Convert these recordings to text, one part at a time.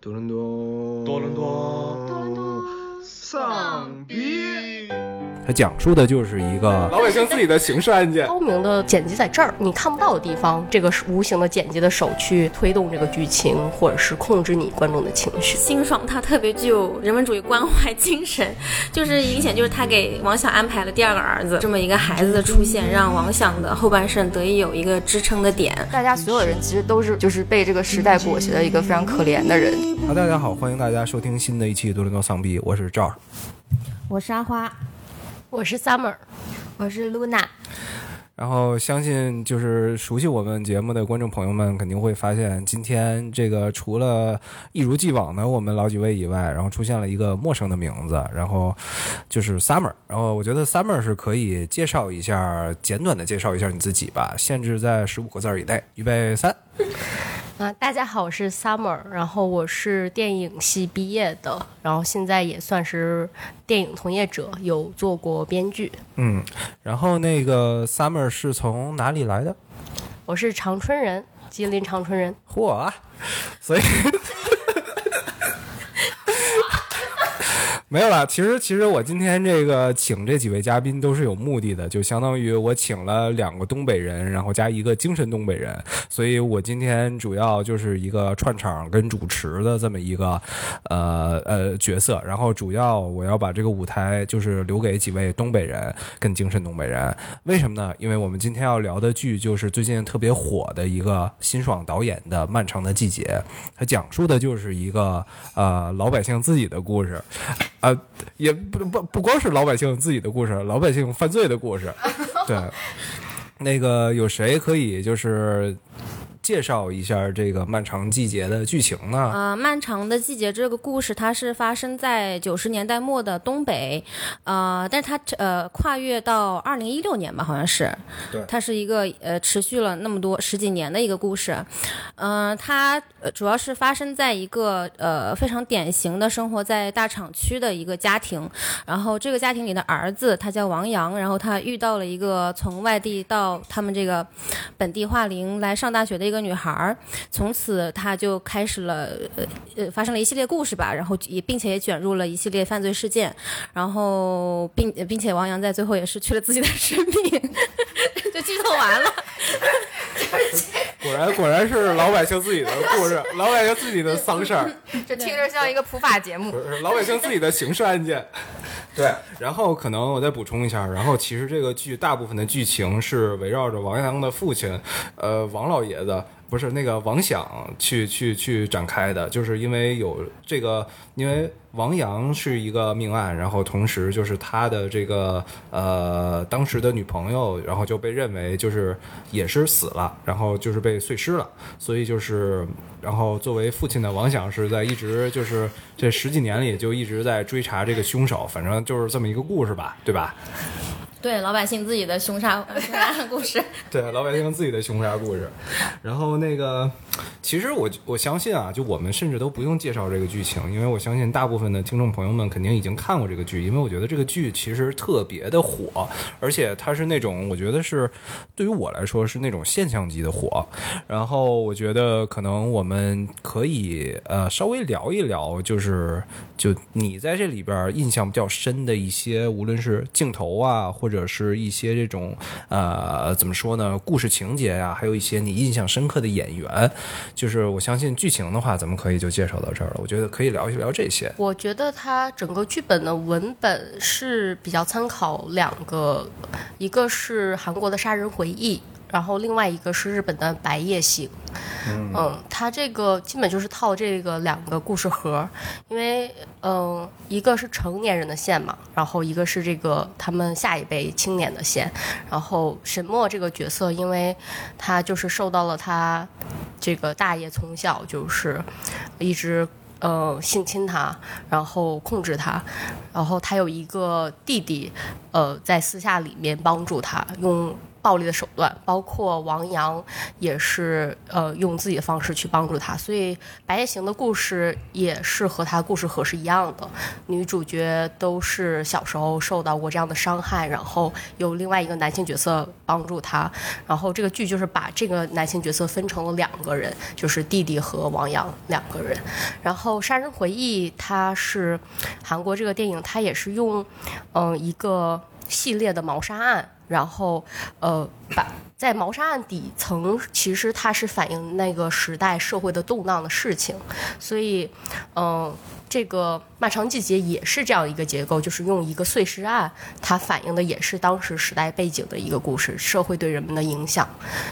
多伦多，多伦多，它讲述的就是一个老百姓自己的刑事案件。高明的剪辑在这儿，你看不到的地方，这个是无形的剪辑的手去推动这个剧情，或者是控制你观众的情绪。辛爽他特别具有人文主义关怀精神，就是明显就是他给王想安排了第二个儿子，这么一个孩子的出现，让王想的后半生得以有一个支撑的点。大家所有人其实都是就是被这个时代裹挟的一个非常可怜的人。好，大家好，欢迎大家收听新的一期多伦多丧逼，我是赵。我是阿花，我是 Summer，我是 Luna。然后相信就是熟悉我们节目的观众朋友们肯定会发现，今天这个除了一如既往的我们老几位以外，然后出现了一个陌生的名字，然后就是 Summer。然后我觉得 Summer 是可以介绍一下，简短的介绍一下你自己吧，限制在十五个字儿以内。预备三。啊，大家好，我是 Summer，然后我是电影系毕业的，然后现在也算是电影从业者，有做过编剧。嗯，然后那个 Summer 是从哪里来的？我是长春人，吉林长春人。嚯啊！所以没有了。其实，其实我今天这个请这几位嘉宾都是有目的的，就相当于我请了两个东北人，然后加一个精神东北人。所以我今天主要就是一个串场跟主持的这么一个呃呃角色。然后主要我要把这个舞台就是留给几位东北人跟精神东北人。为什么呢？因为我们今天要聊的剧就是最近特别火的一个辛爽导演的《漫长的季节》，它讲述的就是一个呃老百姓自己的故事。啊、也不不不光是老百姓自己的故事，老百姓犯罪的故事。对，那个有谁可以就是介绍一下这个《漫长季节》的剧情呢？呃，漫长的季节这个故事，它是发生在九十年代末的东北，呃，但是它呃跨越到二零一六年吧，好像是，对。它是一个呃持续了那么多十几年的一个故事，嗯、它呃主要是发生在一个呃非常典型的生活在大厂区的一个家庭，然后这个家庭里的儿子他叫王阳，然后他遇到了一个从外地到他们这个本地化龄来上大学的一个女孩，从此她就开始了呃呃发生了一系列故事吧，然后也并且也卷入了一系列犯罪事件，然后并并且王阳在最后也失去了自己的生命，就剧透完了。果然果然是老百姓自己的故事，老百姓自己的丧事儿。这听着像一个普法节目。不是老百姓自己的刑事案件。对，然后可能我再补充一下，然后其实这个剧大部分的剧情是围绕着王阳的父亲，呃，王老爷子。不是那个王想去去去展开的，就是因为有这个，因为王阳是一个命案，然后同时就是他的这个呃当时的女朋友，然后就被认为就是也是死了，然后就是被碎尸了，所以就是然后作为父亲的王想是在一直就是这十几年里就一直在追查这个凶手，反正就是这么一个故事吧，对吧？对老百姓自己的凶杀凶杀故事，对老百姓自己的凶杀故事。然后那个，其实我我相信啊，就我们甚至都不用介绍这个剧情，因为我相信大部分的听众朋友们肯定已经看过这个剧，因为我觉得这个剧其实特别的火，而且它是那种我觉得是对于我来说是那种现象级的火。然后我觉得可能我们可以呃稍微聊一聊，就是就你在这里边印象比较深的一些，无论是镜头啊，或者者是一些这种呃怎么说呢，故事情节呀、还有一些你印象深刻的演员，就是我相信剧情的话，咱们可以就介绍到这儿了。我觉得可以聊一聊这些。我觉得它整个剧本的文本是比较参考两个，一个是韩国的《杀人回忆》，然后另外一个是日本的《白夜行》。嗯，它这个基本就是套这个两个故事盒，因为嗯，一个是成年人的线嘛，然后一个是这个他们下一辈青年的线。然后沈墨这个角色，因为他就是受到了他这个大爷从小就是一直呃性侵他，然后控制他，然后他有一个弟弟，呃，在私下里面帮助他，用暴力的手段，包括王阳也是呃用自己的方式去帮助他，所以《白夜行》的故事也是和他故事盒是一样的，女主角都是小时候受到过这样的伤害，然后有另外一个男性角色帮助她，然后这个剧就是把这个男性角色分成了两个人，就是弟弟和王阳两个人，然后《杀人回忆》它是韩国这个电影，它也是用嗯、一个系列的谋杀案，然后呃把在谋杀案底层，其实它是反映那个时代社会的动荡的事情，所以嗯、这个漫长季节也是这样一个结构，就是用一个碎尸案，它反映的也是当时时代背景的一个故事，社会对人们的影响，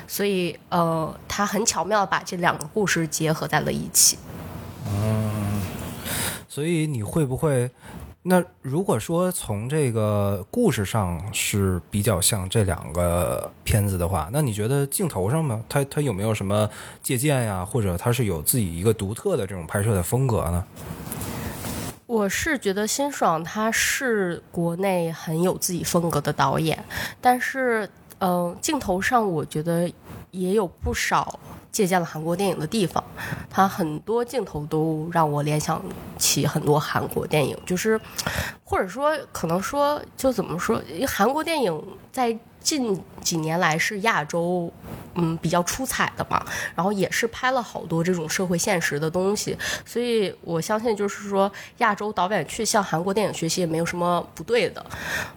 所以呃，它很巧妙把这两个故事结合在了一起。嗯所以你会不会？那如果说从这个故事上是比较像这两个片子的话，那你觉得镜头上呢？它它有没有什么借鉴呀，或者它是有自己一个独特的这种拍摄的风格呢？我是觉得辛爽他是国内很有自己风格的导演，但是嗯、镜头上我觉得也有不少借鉴了韩国电影的地方，他很多镜头都让我联想起很多韩国电影，就是或者说可能说就怎么说，韩国电影在近几年来是亚洲嗯比较出彩的嘛，然后也是拍了好多这种社会现实的东西，所以我相信就是说亚洲导演去向韩国电影学习也没有什么不对的。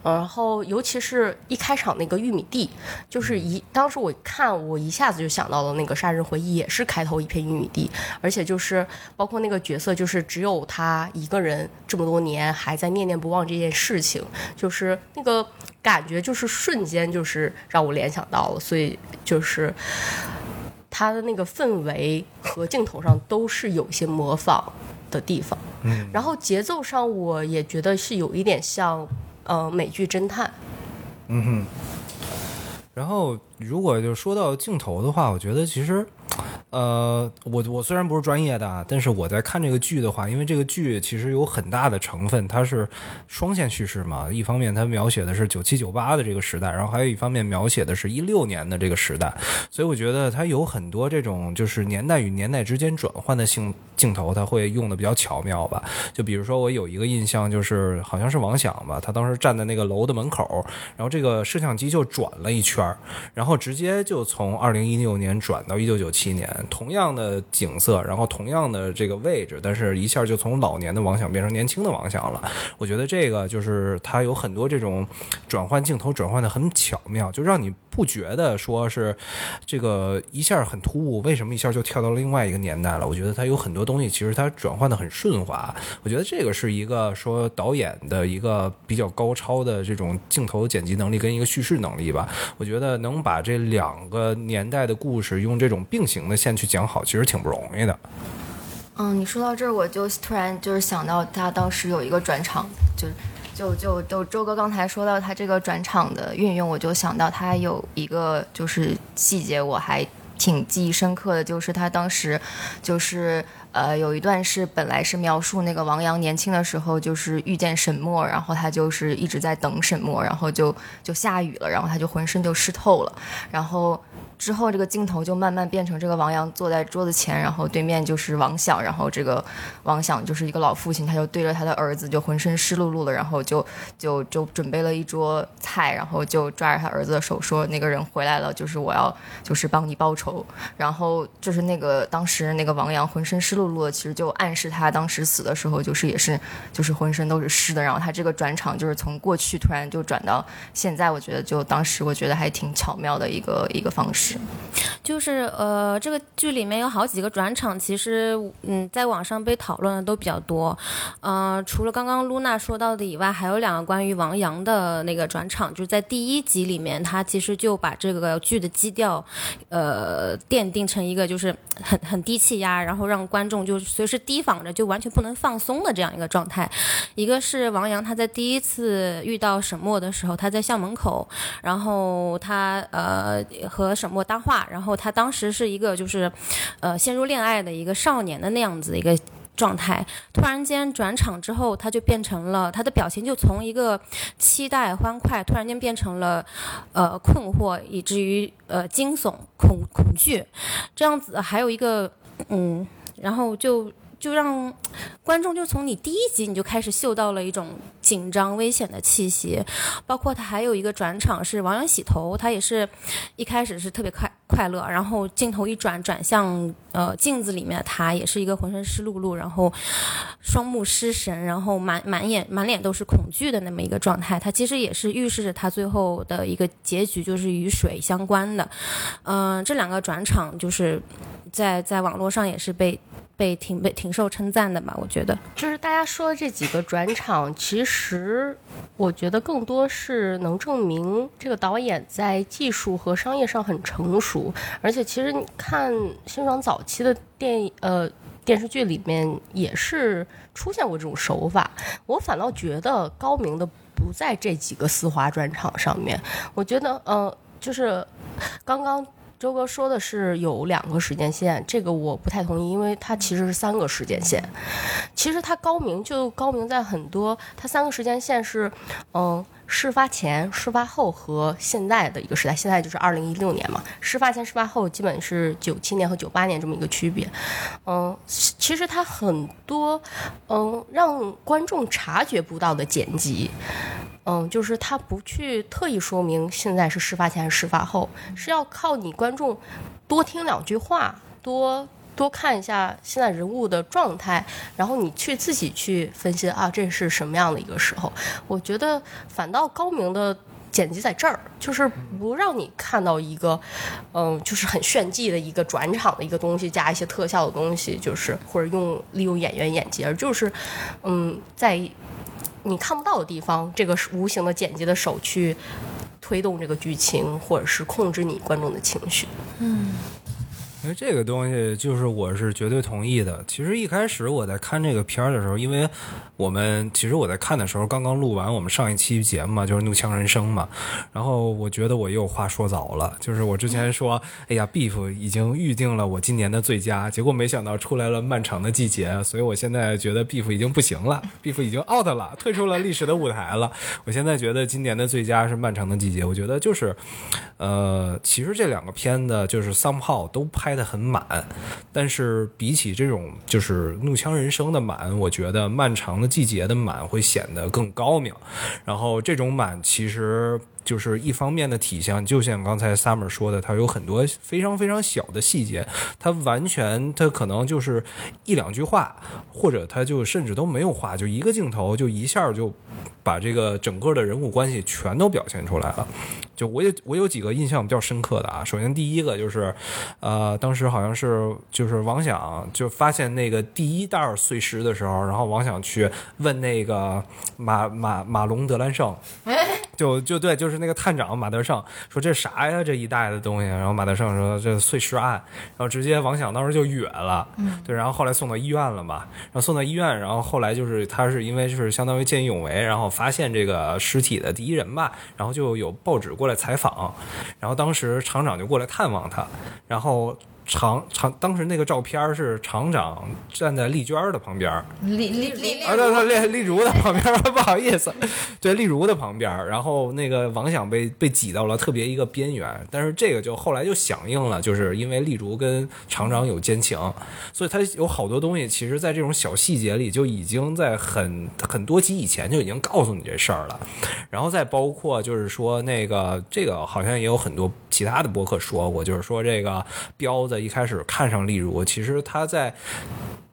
然后尤其是一开场那个玉米地，就是一当时我看我一下子就想到了那个《杀人回忆》，也是开头一片玉米地，而且就是包括那个角色，就是只有他一个人这么多年还在念念不忘这件事情，就是那个感觉，就是瞬间就是让我联想到了，所以就是他的那个氛围和镜头上都是有些模仿的地方。嗯，然后节奏上我也觉得是有一点像呃美剧侦探。嗯哼。然后，如果就说到镜头的话，我觉得其实，呃，我我虽然不是专业的，但是我在看这个剧的话，因为这个剧其实有很大的成分，它是双线叙事嘛。一方面它描写的是九七九八的这个时代，然后还有一方面描写的是一六年的这个时代，所以我觉得它有很多这种就是年代与年代之间转换的性镜头，它会用的比较巧妙吧。就比如说我有一个印象，就是好像是王响吧，他当时站在那个楼的门口，然后这个摄像机就转了一圈，然后直接就从二零一六年转到一九九七年，同样的景色，然后同样的这个位置，但是一下就从老年的王响变成年轻的王响了。我觉得这个就是它有很多这种转换镜头转换的很巧妙，就让你不觉得说是这个一下很突兀，为什么一下就跳到另外一个年代了？我觉得它有很多东西其实它转换的很顺滑，我觉得这个是一个说导演的一个比较高超的这种镜头剪辑能力跟一个叙事能力吧。我觉得能把这两个年代的故事用这种并行的线去讲好，其实挺不容易的。嗯，你说到这儿，我就突然就是想到他当时有一个转场，就就就就周哥刚才说到他这个转场的运用，我就想到他有一个就是细节，我还挺记忆深刻的，就是他当时就是呃有一段是本来是描述那个王阳年轻的时候就是遇见沈墨，然后他就是一直在等沈墨，然后就就下雨了，然后他就浑身就湿透了，然后。之后这个镜头就慢慢变成这个王阳坐在桌子前，然后对面就是王响，然后这个王响就是一个老父亲，他就对着他的儿子就浑身湿漉漉的，然后就就就准备了一桌菜，然后就抓着他儿子的手说那个人回来了，就是我要就是帮你报仇，然后就是那个当时那个王阳浑身湿漉漉的，其实就暗示他当时死的时候就是也是就是浑身都是湿的，然后他这个转场就是从过去突然就转到现在，我觉得就当时我觉得还挺巧妙的一个一个方式。就是呃，这个剧里面有好几个转场，其实嗯，在网上被讨论的都比较多。呃，除了刚刚露娜说到的以外，还有两个关于王阳的那个转场，就是在第一集里面，他其实就把这个剧的基调，呃，奠定成一个就是很很低气压，然后让观众就随时提防着，就完全不能放松的这样一个状态。一个是王阳他在第一次遇到沈墨的时候，他在校门口，然后他呃和沈墨搭话，然后他当时是一个就是呃陷入恋爱的一个少年的那样子一个。状态，突然间转场之后，他就变成了他的表情就从一个期待欢快，突然间变成了呃困惑，以至于呃惊悚恐恐惧，这样子还有一个嗯，然后就。就让观众就从你第一集你就开始嗅到了一种紧张危险的气息，包括他还有一个转场是王阳洗头，他也是一开始是特别快快乐，然后镜头一转转向呃镜子里面，他也是一个浑身湿漉漉，然后双目失神，然后满满眼满脸都是恐惧的那么一个状态。他其实也是预示着他最后的一个结局就是与水相关的。嗯，这两个转场就是在在网络上也是被。被挺被挺受称赞的吧？我觉得，就是大家说的这几个转场，其实我觉得更多是能证明这个导演在技术和商业上很成熟。而且，其实你看新爽早期的电影呃电视剧里面也是出现过这种手法。我反倒觉得高明的不在这几个丝滑转场上面。我觉得，呃，就是刚刚。周哥说的是有两个时间线，这个我不太同意，因为它其实是三个时间线。其实它高明就高明在很多，它三个时间线是，嗯，事发前、事发后和现在的一个时代。现在就是二零一六年嘛，事发前、事发后基本是九七年和九八年这么一个区别。嗯，其实它很多，嗯，让观众察觉不到的剪辑。嗯，就是他不去特意说明现在是事发前还是事发后，是要靠你观众多听两句话，多多看一下现在人物的状态，然后你去自己去分析啊，这是什么样的一个时候？我觉得反倒高明的剪辑在这儿，就是不让你看到一个嗯，就是很炫技的一个转场的一个东西，加一些特效的东西，就是或者用利用演员演技，而就是嗯在。你看不到的地方，这个无形的剪辑的手去推动这个剧情，或者是控制你观众的情绪。嗯。因为这个东西就是我是绝对同意的。其实一开始我在看这个片儿的时候，因为我们其实我在看的时候刚刚录完我们上一期节目嘛，就是《怒呛人生》嘛。然后我觉得我又话说早了，就是我之前说，哎呀，Beef 已经预定了我今年的最佳，结果没想到出来了《漫长的季节》，所以我现在觉得 Beef 已经不行了，Beef 已经 out 了，退出了历史的舞台了。我现在觉得今年的最佳是《漫长的季节》，我觉得就是，呃，其实这两个片子就是桑炮都拍。拍得很满，但是比起这种就是怒呛人生的满，我觉得漫长的季节的满会显得更高明。然后这种满其实。就是一方面的体现，就像刚才 Summer 说的，它有很多非常非常小的细节，它完全它可能就是一两句话，或者它就甚至都没有话，就一个镜头就一下就把这个整个的人物关系全都表现出来了。就我有我有几个印象比较深刻的啊，首先第一个就是，呃，当时好像是就是王想就发现那个第一袋碎尸的时候，然后王想去问那个马马马龙德兰胜。就就对，就是那个探长马德胜说这啥呀？这一袋的东西。然后马德胜说这碎尸案。然后直接王响当时就哕了。嗯，对。然后后来送到医院了嘛。然后送到医院，然后后来就是他是因为就是相当于见义勇为，然后发现这个尸体的第一人吧。然后就有报纸过来采访。然后当时厂长就过来探望他。然后。厂厂当时那个照片是厂长站在丽娟的旁边，丽丽丽啊，对对，丽丽茹的旁边，不好意思，对丽茹的旁边。然后那个王想被被挤到了特别一个边缘，但是这个就后来就响应了，就是因为丽茹跟厂长有奸情，所以他有好多东西，其实在这种小细节里就已经在很很多集以前就已经告诉你这事儿了。然后再包括就是说那个这个好像也有很多其他的博客说过，就是说这个彪子。一开始看上例如，其实他在。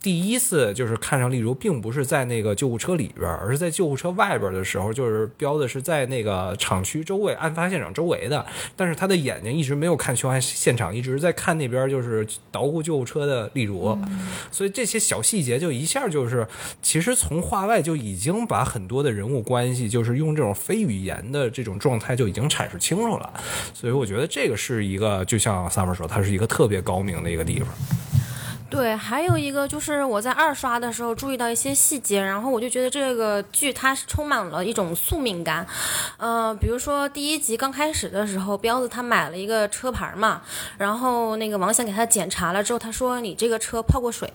第一次就是看上例如，并不是在那个救护车里边，而是在救护车外边的时候，就是标的是在那个厂区周围、案发现场周围的。但是他的眼睛一直没有看凶案现场，一直在看那边就是捣鼓救护车的例如。所以这些小细节就一下就是，其实从话外就已经把很多的人物关系，就是用这种非语言的这种状态就已经阐释清楚了。所以我觉得这个是一个，就像 Summer 说，它是一个特别高明的一个地方。对，还有一个就是我在二刷的时候注意到一些细节，然后我就觉得这个剧它是充满了一种宿命感，嗯，比如说第一集刚开始的时候，彪子他买了一个车牌嘛，然后那个王翔给他检查了之后，他说你这个车泡过水。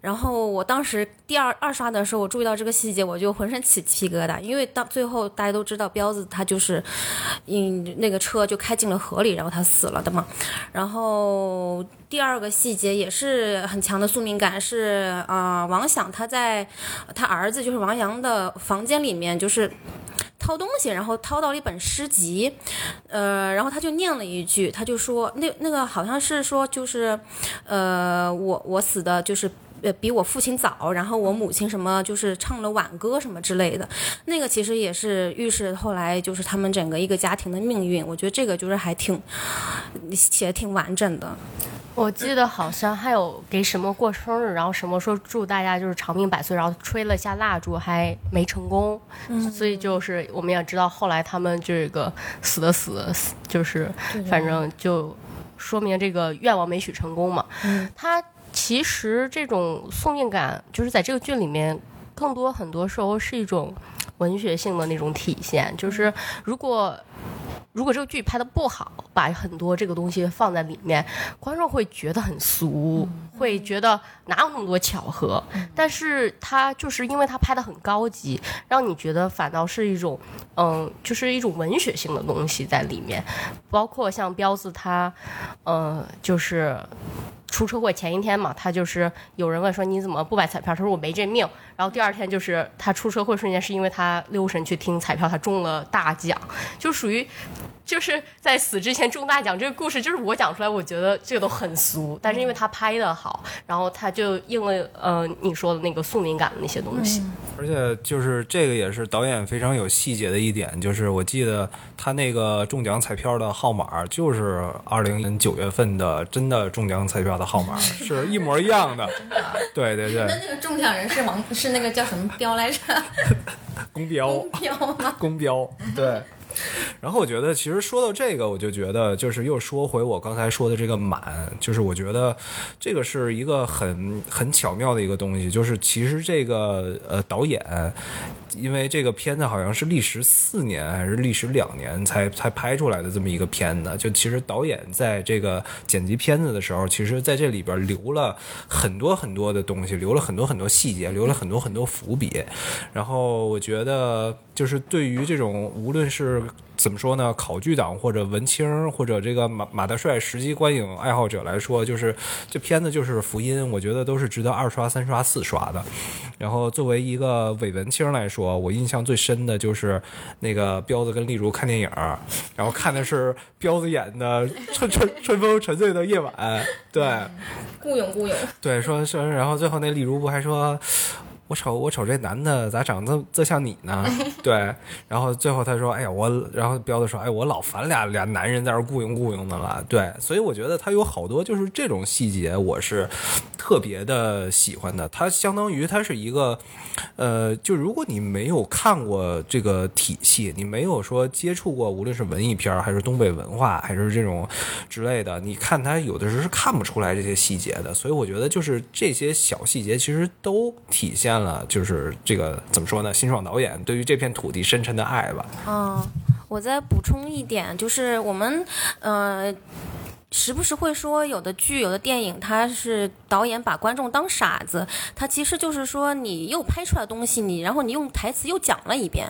然后我当时第二二刷的时候，我注意到这个细节，我就浑身起鸡皮疙瘩，因为到最后大家都知道彪子他就是，嗯，那个车就开进了河里，然后他死了的嘛。然后第二个细节也是很强的宿命感，是啊、王想他在他儿子就是王阳的房间里面就是。掏东西，然后掏到了一本诗集，呃，然后他就念了一句，他就说那那个好像是说就是，呃，我我死的就是。呃，比我父亲早，然后我母亲什么就是唱了挽歌什么之类的，那个其实也是预示后来就是他们整个一个家庭的命运。我觉得这个就是还挺写的挺完整的。我记得好像还有给什么过生日，然后什么说祝大家就是长命百岁，然后吹了一下蜡烛还没成功，所以就是我们也知道后来他们这个死的死的死，就是反正就说明这个愿望没许成功嘛。他其实这种宿命感就是在这个剧里面，更多很多时候是一种文学性的那种体现，就是如果。如果这个剧拍的不好，把很多这个东西放在里面，观众会觉得很俗，会觉得哪有那么多巧合。但是他就是因为他拍的很高级，让你觉得反倒是一种，嗯，就是一种文学性的东西在里面。包括像彪子他，嗯，就是出车祸前一天嘛，他就是有人问说你怎么不买彩票？他说我没这命。然后第二天就是他出车祸瞬间是因为他溜神去听彩票，他中了大奖，就属于就是在死之前中大奖这个故事，就是我讲出来，我觉得这个都很俗，但是因为他拍的好，然后他就应了呃你说的那个宿命感的那些东西。而且就是这个也是导演非常有细节的一点，就是我记得他那个中奖彩票的号码就是二零年九月份的真的中奖彩票的号码，是一模一样的。对对对，那那个中奖人是王是那个叫什么彪来着？公标。彪吗？公标，对。然后我觉得，其实说到这个，我就觉得，就是又说回我刚才说的这个满，就是我觉得这个是一个很很巧妙的一个东西，就是其实这个呃导演，因为这个片子好像是历时四年还是历时两年才才拍出来的这么一个片子，就其实导演在这个剪辑片子的时候，其实在这里边留了很多很多的东西，留了很多很多细节，留了很多很多伏笔，然后我觉得就是对于这种无论是怎么说呢？考据党或者文青或者这个马马大帅实际观影爱好者来说，就是这片子就是福音，我觉得都是值得二刷、三刷、四刷的。然后作为一个伪文青来说，我印象最深的就是那个彪子跟丽茹看电影，然后看的是彪子演的《春春春风沉醉的夜晚》，对雇佣雇佣。对，说说，然后最后那丽茹不还说。我瞅我瞅这男的咋长得这像你呢？对，然后最后他说：“哎呀，我……”然后彪子说：“哎，我老烦俩俩男人在这儿雇佣雇佣的了。”对，所以我觉得他有好多就是这种细节，我是特别的喜欢的。他相当于他是一个，呃，就如果你没有看过这个体系，你没有说接触过，无论是文艺片还是东北文化，还是这种之类的，你看他有的时候是看不出来这些细节的。所以我觉得就是这些小细节其实都体现。了，就是这个怎么说呢？辛爽导演对于这片土地深沉的爱吧。嗯，我再补充一点，就是我们呃。时不时会说，有的剧、有的电影，它是导演把观众当傻子。他其实就是说，你又拍出来东西，你然后你用台词又讲了一遍。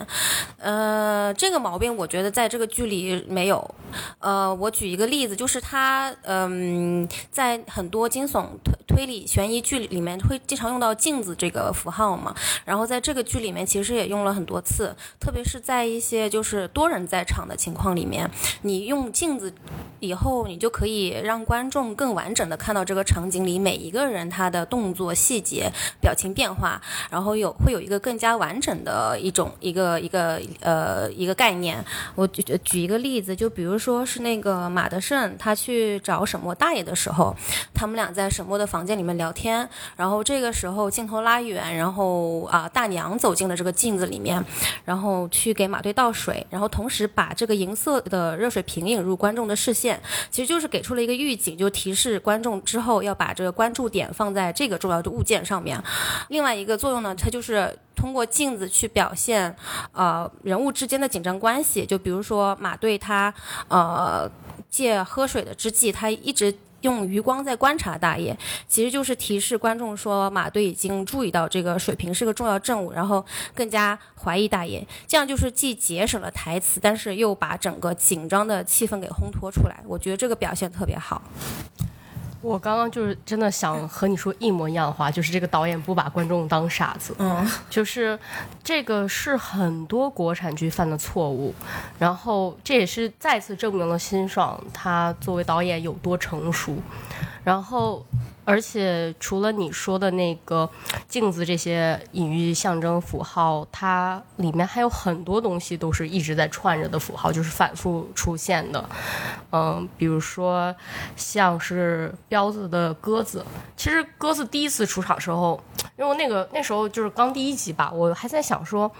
呃，这个毛病我觉得在这个剧里没有。呃，我举一个例子，就是他嗯、在很多惊悚推推理悬疑剧里面会经常用到镜子这个符号嘛。然后在这个剧里面其实也用了很多次，特别是在一些就是多人在场的情况里面，你用镜子以后，你就可以。可以让观众更完整的看到这个场景里每一个人他的动作细节、表情变化，然后有会有一个更加完整的一种一个一个呃一个概念。我举举一个例子，就比如说是那个马德胜他去找沈墨大爷的时候，他们俩在沈墨的房间里面聊天，然后这个时候镜头拉远，然后啊、大娘走进了这个镜子里面，然后去给马队倒水，然后同时把这个银色的热水瓶引入观众的视线，其实就是给。给出了一个预警，就提示观众之后要把这个关注点放在这个重要的物件上面。另外一个作用呢，它就是通过镜子去表现，呃，人物之间的紧张关系。就比如说马队他，呃，借喝水的之际，他一直。用余光在观察大爷，其实就是提示观众说马队已经注意到这个水平是个重要证物，然后更加怀疑大爷。这样就是既节省了台词，但是又把整个紧张的气氛给烘托出来。我觉得这个表现特别好。我刚刚就是真的想和你说一模一样的话，就是这个导演不把观众当傻子，嗯，就是这个是很多国产剧犯的错误，然后这也是再次证明了辛爽他作为导演有多成熟，然后。而且除了你说的那个镜子这些隐喻象征符号，它里面还有很多东西都是一直在串着的符号，就是反复出现的。嗯，比如说像是彪子的鸽子，其实鸽子第一次出场时候，因为那个那时候就是刚第一集吧，我还在想说，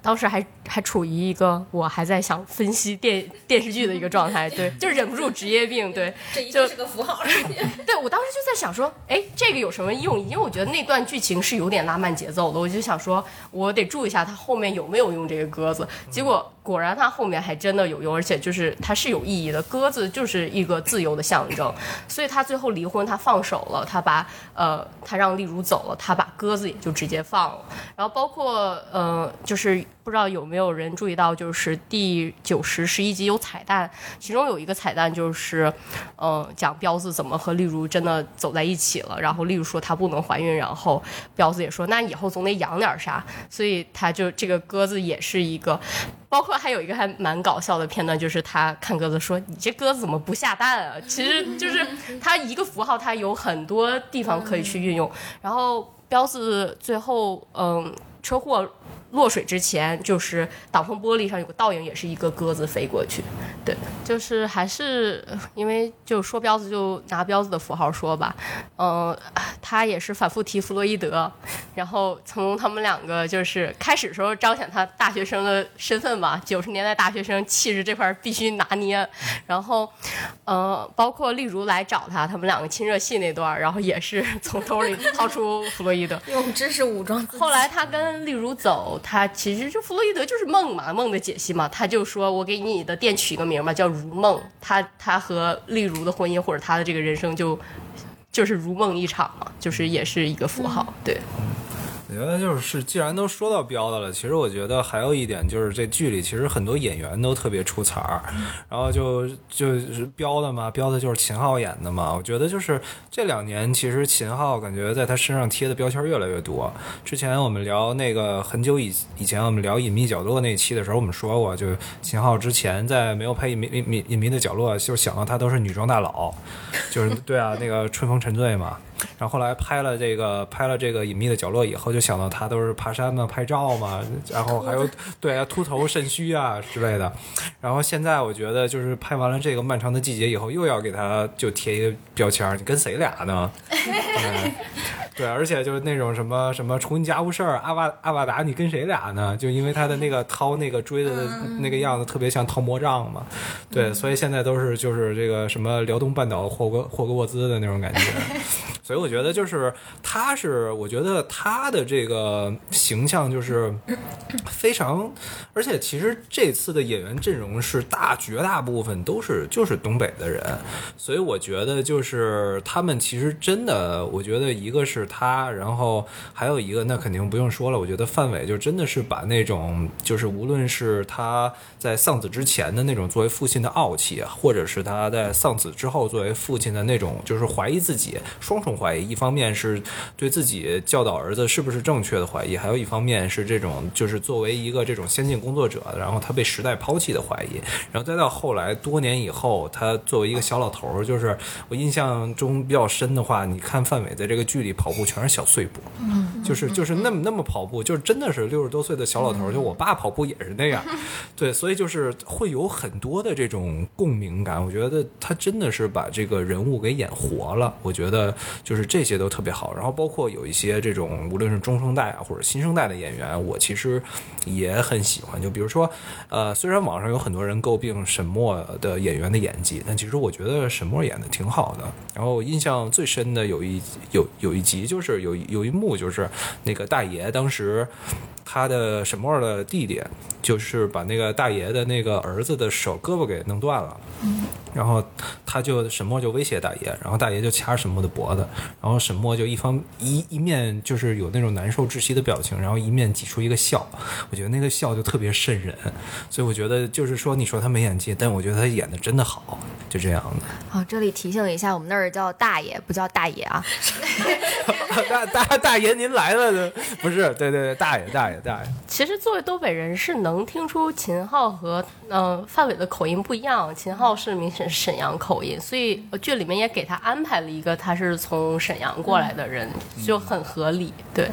当时还还处于一个我还在想分析电电视剧的一个状态，对，就忍不住职业病，对，这一就定是个符号。对我当时就在想说，说哎，这个有什么用？因为我觉得那段剧情是有点拉慢节奏的，我就想说，我得注意一下他后面有没有用这个鸽子。结果果然他后面还真的有用，而且就是它是有意义的。鸽子就是一个自由的象征，所以他最后离婚，他放手了，他把呃，他让丽茹走了，他把鸽子也就直接放了。然后包括呃，就是不知道有没有人注意到，就是第九十十一集有彩蛋，其中有一个彩蛋就是，呃，讲彪子怎么和丽茹真的走在一起了。然后丽茹说她不能怀孕，然后彪子也说那以后总得养点啥，所以他就这个鸽子也是一个。包括还有一个还蛮搞笑的片段，就是他看鸽子说：“你这鸽子怎么不下蛋啊？”其实就是它一个符号，它有很多地方可以去运用。然后彪子最后嗯车祸落水之前，就是挡风玻璃上有个倒影，也是一个鸽子飞过去。对，就是还是呃因为就说彪子就拿彪子的符号说吧，嗯、他也是反复提弗洛伊德，然后从他们两个就是开始时候彰显他大学生的身份吧，九十年代大学生气质这块儿必须拿捏，然后，呃，包括例如来找他，他们两个亲热戏那段，然后也是从兜里掏出弗洛伊德，用知识武装。后来他跟例如走，他其实就弗洛伊德就是梦嘛，梦的解析嘛，他就说我给你的店取一个名嘛，叫如梦。他他和例如的婚姻或者他的这个人生就就是如梦一场嘛，就是也是一个符号，对。我觉得就是，既然都说到彪的了，其实我觉得还有一点就是，这剧里其实很多演员都特别出彩儿，然后就就是彪的嘛，彪的就是秦昊演的嘛。我觉得就是这两年，其实秦昊感觉在他身上贴的标签越来越多。之前我们聊那个很久以以前我们聊隐秘角落那期的时候，我们说过，就秦昊之前在没有拍隐秘隐秘隐秘的角落，就想到他都是女装大佬，就是对啊，那个春风沉醉嘛。然后后来拍了这个拍了这个隐秘的角落以后，就想到他都是爬山嘛、拍照嘛，然后还有 对啊秃头肾虚啊之类的。然后现在我觉得就是拍完了这个漫长的季节以后，又要给他就贴一个标签儿，你跟谁俩呢？对对，而且就是那种什么什么重新家务事儿，阿瓦阿瓦达，你跟谁俩呢？就因为他的那个掏那个锥子的那个样子，特别像掏魔杖嘛。对，所以现在都是就是这个什么辽东半岛霍格霍格沃兹的那种感觉。所以我觉得就是他是，我觉得他的这个形象就是非常，而且其实这次的演员阵容是大绝大部分都是就是东北的人，所以我觉得就是他们其实真的，我觉得一个是他，然后还有一个那肯定不用说了，我觉得范伟就真的是把那种就是无论是他在丧子之前的那种作为父亲的傲气，或者是他在丧子之后作为父亲的那种就是怀疑自己，双重怀疑，一方面是对自己教导儿子是不是正确的怀疑，还有一方面是这种就是作为一个这种先进工作者，然后他被时代抛弃的怀疑，然后再到后来多年以后，他作为一个小老头儿，就是我印象中比较深的话，你看范伟在这个剧里跑步全是小碎步，就是就是那么那么跑步，就是真的是六十多岁的小老头儿，就我爸跑步也是那样，对，所以就是会有很多的这种共鸣感。我觉得他真的是把这个人物给演活了，我觉得就是这些都特别好。然后包括有一些这种无论是中生代啊或者新生代的演员，我其实也很喜欢。就比如说，呃，虽然网上有很多人诟病沈墨的演员的演技，但其实我觉得沈墨演的挺好的。然后我印象最深的有一有有一集就是有一有一幕就是那个大爷当时他的沈墨的弟弟就是把那个大爷的那个儿子的手胳膊给弄断了。然后他就沈墨就威胁大爷，然后大爷就掐沈墨的脖子，然后沈墨就一方一一面就是有那种难受窒息的表情，然后一面挤出一个笑，我觉得那个笑就特别瘆人，所以我觉得就是说你说他没演技，但我觉得他演的真的好，就这样的。好，这里提醒一下，我们那儿叫大爷，不叫大爷啊。大大大爷您来了的不是？对对对，大爷大爷大爷。其实作为东北人是能听出秦昊和呃范伟的口音不一样，秦昊是明沈沈阳口音，所以剧里面也给他安排了一个他是从沈阳过来的人，就很合理。对，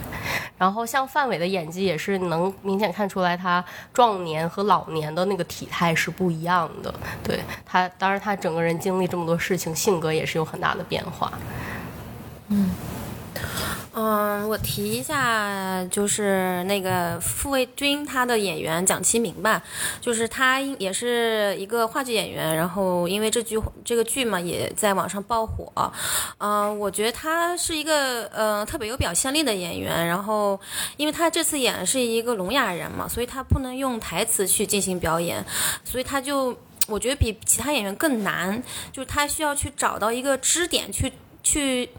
然后像范伟的演技也是能明显看出来他壮年和老年的那个体态是不一样的。对他，当然他整个人经历这么多事情，性格也是有很大的变化。嗯，嗯我提一下，就是那个傅卫军他的演员蒋其明吧，就是他也是一个话剧演员，然后因为这剧这个剧嘛，也在网上爆火。嗯、我觉得他是一个呃特别有表现力的演员，然后因为他这次演是一个聋哑人嘛，所以他不能用台词去进行表演，所以他就我觉得比其他演员更难，就是他需要去找到一个支点去去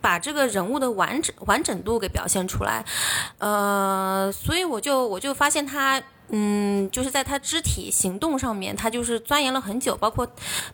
把这个人物的完整完整度给表现出来，呃，所以我就我就发现他。嗯，就是在他肢体行动上面，他就是钻研了很久，包括，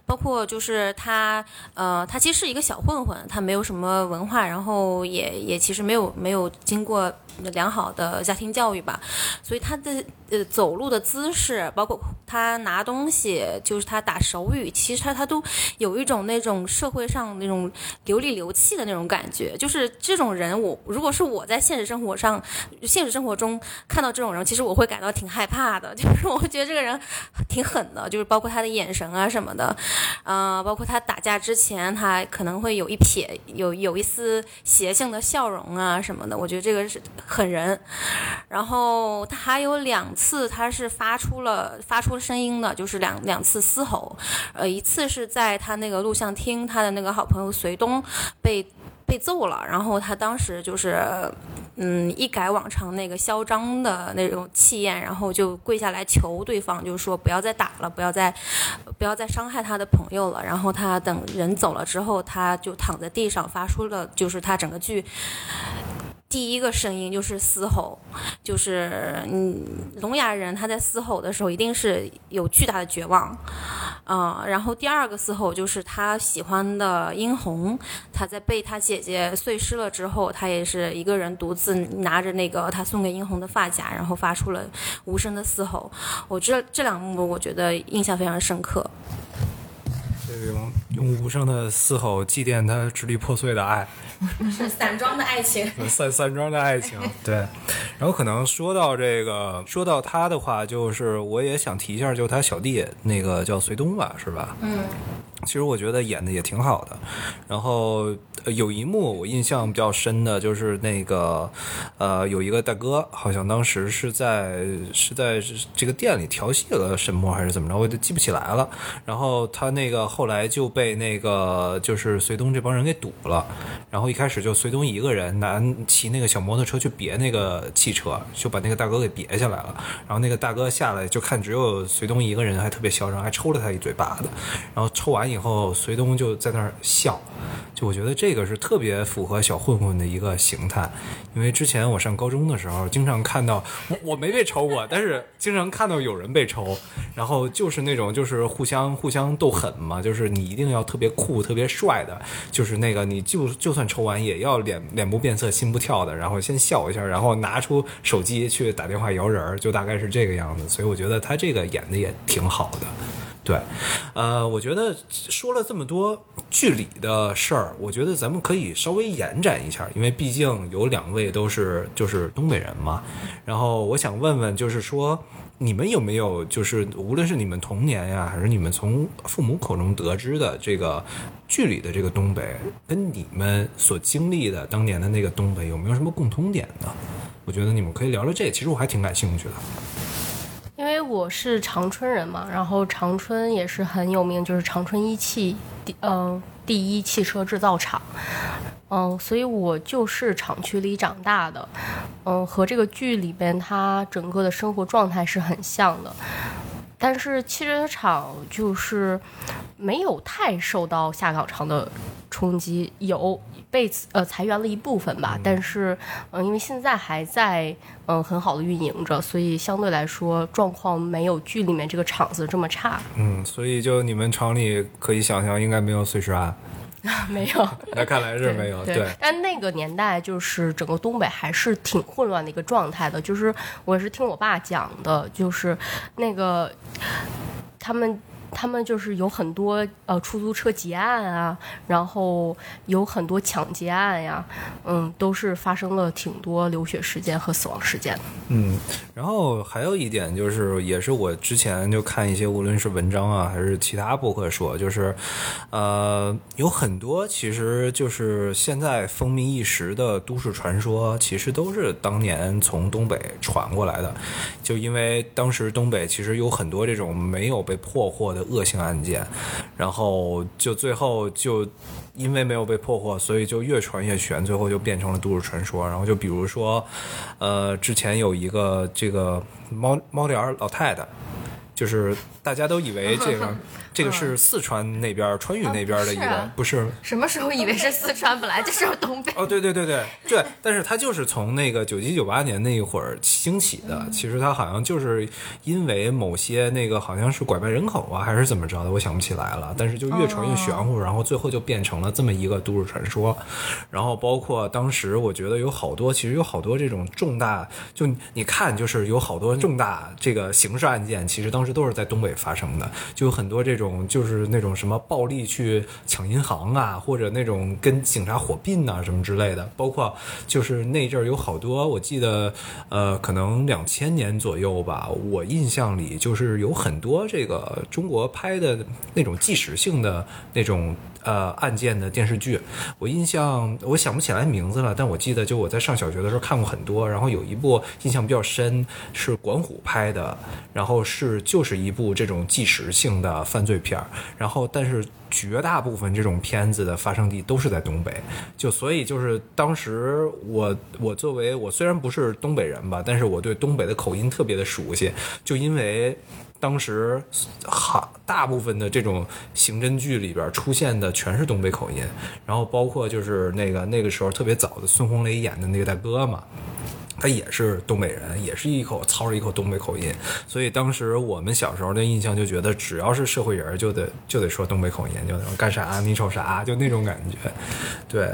包括就是他，呃，他其实是一个小混混，他没有什么文化，然后也也其实没有没有经过良好的家庭教育吧，所以他的呃走路的姿势，包括他拿东西，就是他打手语，其实他他都有一种那种社会上那种流里流气的那种感觉，就是这种人我，如果是我在现实生活上，现实生活中看到这种人，其实我会感到挺害怕的，就是我觉得这个人挺狠的，就是包括他的眼神啊什么的，呃，包括他打架之前，他可能会有一撇有有一丝邪性的笑容啊什么的，我觉得这个是狠人。然后他还有两次他是发出了发出声音的，就是两两次嘶吼，呃，一次是在他那个录像厅，他的那个好朋友隋东被。被揍了，然后他当时就是，嗯，一改往常那个嚣张的那种气焰，然后就跪下来求对方，就说不要再打了，不要再，不要再伤害他的朋友了。然后他等人走了之后，他就躺在地上，发出了就是他整个剧。第一个声音就是嘶吼，就是嗯，聋哑人他在嘶吼的时候一定是有巨大的绝望，啊、然后第二个嘶吼就是他喜欢的殷红，他在被他姐姐碎尸了之后，他也是一个人独自拿着那个他送给殷红的发夹，然后发出了无声的嘶吼。我这这两幕我觉得印象非常深刻。用用无声的嘶吼祭奠他支离破碎的爱，是散装的爱情。散散装的爱情，对。然后可能说到这个，说到他的话，就是我也想提一下，就是他小弟那个叫隋东吧，是吧？嗯。其实我觉得演的也挺好的。然后、呃有一幕我印象比较深的就是那个，呃，有一个大哥，好像当时是在是在这个店里调戏了沈墨还是怎么着，我就记不起来了。然后他那个后来就被那个就是隋东这帮人给堵了。然后一开始就隋东一个人拿骑那个小摩托车去别那个汽车，就把那个大哥给别下来了。然后那个大哥下来就看只有隋东一个人，还特别嚣张，还抽了他一嘴巴子。然后抽完以后，隋东就在那儿笑。就我觉得这个是特别符合小混混的一个形态，因为之前我上高中的时候，经常看到我我没被抽过，但是经常看到有人被抽，然后就是那种就是互相互相斗狠嘛，就就是你一定要特别酷、特别帅的，就是那个你就就算抽完也要脸脸不变色心不跳的，然后先笑一下，然后拿出手机去打电话摇人，就大概是这个样子。所以我觉得他这个演的也挺好的。对，呃，我觉得说了这么多剧里的事儿，我觉得咱们可以稍微延展一下，因为毕竟有两位都是就是东北人嘛。然后我想问问，就是说你们有没有就是无论是你们童年呀，还是你们从父母口中得知的这个剧里的这个东北，跟你们所经历的当年的那个东北有没有什么共通点呢？我觉得你们可以聊聊这，其实我还挺感兴趣的。因为我是长春人嘛，然后长春也是很有名，就是长春一汽第嗯、第一汽车制造厂，嗯、所以我就是厂区里长大的，嗯、和这个剧里边他整个的生活状态是很像的。但是汽车厂就是没有太受到下岗潮的冲击，有被呃裁员了一部分吧，但是嗯、呃因为现在还在嗯、呃很好的运营着，所以相对来说状况没有剧里面这个厂子这么差。嗯，所以就你们厂里可以想象，应该没有碎尸案。没有，那看来是没有。对，但那个年代就是整个东北还是挺混乱的一个状态的。就是我是听我爸讲的，就是那个他们。他们就是有很多呃出租车劫案啊，然后有很多抢劫案呀，嗯，都是发生了挺多流血事件和死亡事件。嗯，然后还有一点就是，也是我之前就看一些无论是文章啊，还是其他博客说，就是呃，有很多其实就是现在风靡一时的都市传说，其实都是当年从东北传过来的。就因为当时东北其实有很多这种没有被破获的恶性案件，然后就最后就因为没有被破获，所以就越传越悬，最后就变成了都市传说。然后就比如说，呃，之前有一个这个猫猫脸老太太，就是大家都以为这个 这个是四川那边川渝那边的一个，啊不是什么时候以为是四川？本来就是东北。哦，对对对对对，但是它就是从那个九七九八年那一会儿兴起的。其实它好像就是因为某些那个好像是拐卖人口啊，还是怎么着的，我想不起来了。但是就越传越玄乎，然后最后就变成了这么一个都市传说。然后包括当时我觉得有好多，其实有好多这种重大，就你看就是有好多重大这个刑事案件，其实当时都是在东北发生的，就有很多这种就是那种什么暴力去抢银行啊，或者那种跟警察火并啊什么之类的，包括就是那阵儿有好多，我记得呃，可能两千年左右吧，我印象里就是有很多这个中国拍的那种纪实性的那种呃案件的电视剧，我印象我想不起来名字了，但我记得就我在上小学的时候看过很多，然后有一部印象比较深是管虎拍的，然后是就是一部这种纪实性的犯罪片儿，然后但是绝大部分这种片子的发生地都是在东北，就所以就是当时我我作为我虽然不是东北人吧，但是我对东北的口音特别的熟悉，就因为。当时好大部分的这种刑侦剧里边出现的全是东北口音，然后包括就是那个那个时候特别早的孙红雷演的那个大哥嘛。他也是东北人，也是一口操着一口东北口音，所以当时我们小时候的印象就觉得，只要是社会人就得就得说东北口音，就那种干啥你瞅啥，就那种感觉。对，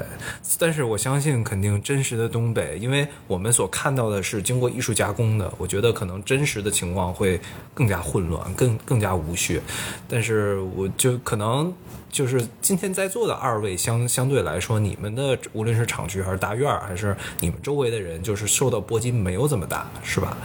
但是我相信肯定真实的东北，因为我们所看到的是经过艺术加工的，我觉得可能真实的情况会更加混乱，更更加无序。但是我就可能。就是今天在座的二位相相对来说，你们的无论是厂区还是大院儿，还是你们周围的人，就是受到波及没有这么大，是吧？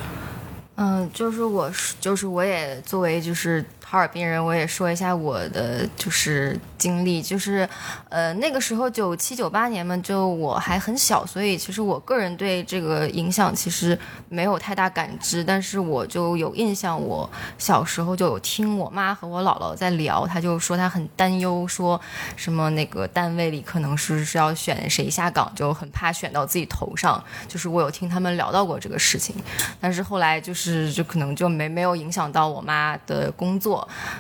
嗯，就是我是就是我也作为就是哈尔滨人，我也说一下我的就是经历，就是呃那个时候九七九八年嘛，就我还很小，所以其实我个人对这个影响其实没有太大感知，但是我就有印象，我小时候就有听我妈和我姥姥在聊，她就说她很担忧，说什么那个单位里可能是是要选谁下岗，就很怕选到自己头上，就是我有听他们聊到过这个事情，但是后来就是就可能就没没有影响到我妈的工作，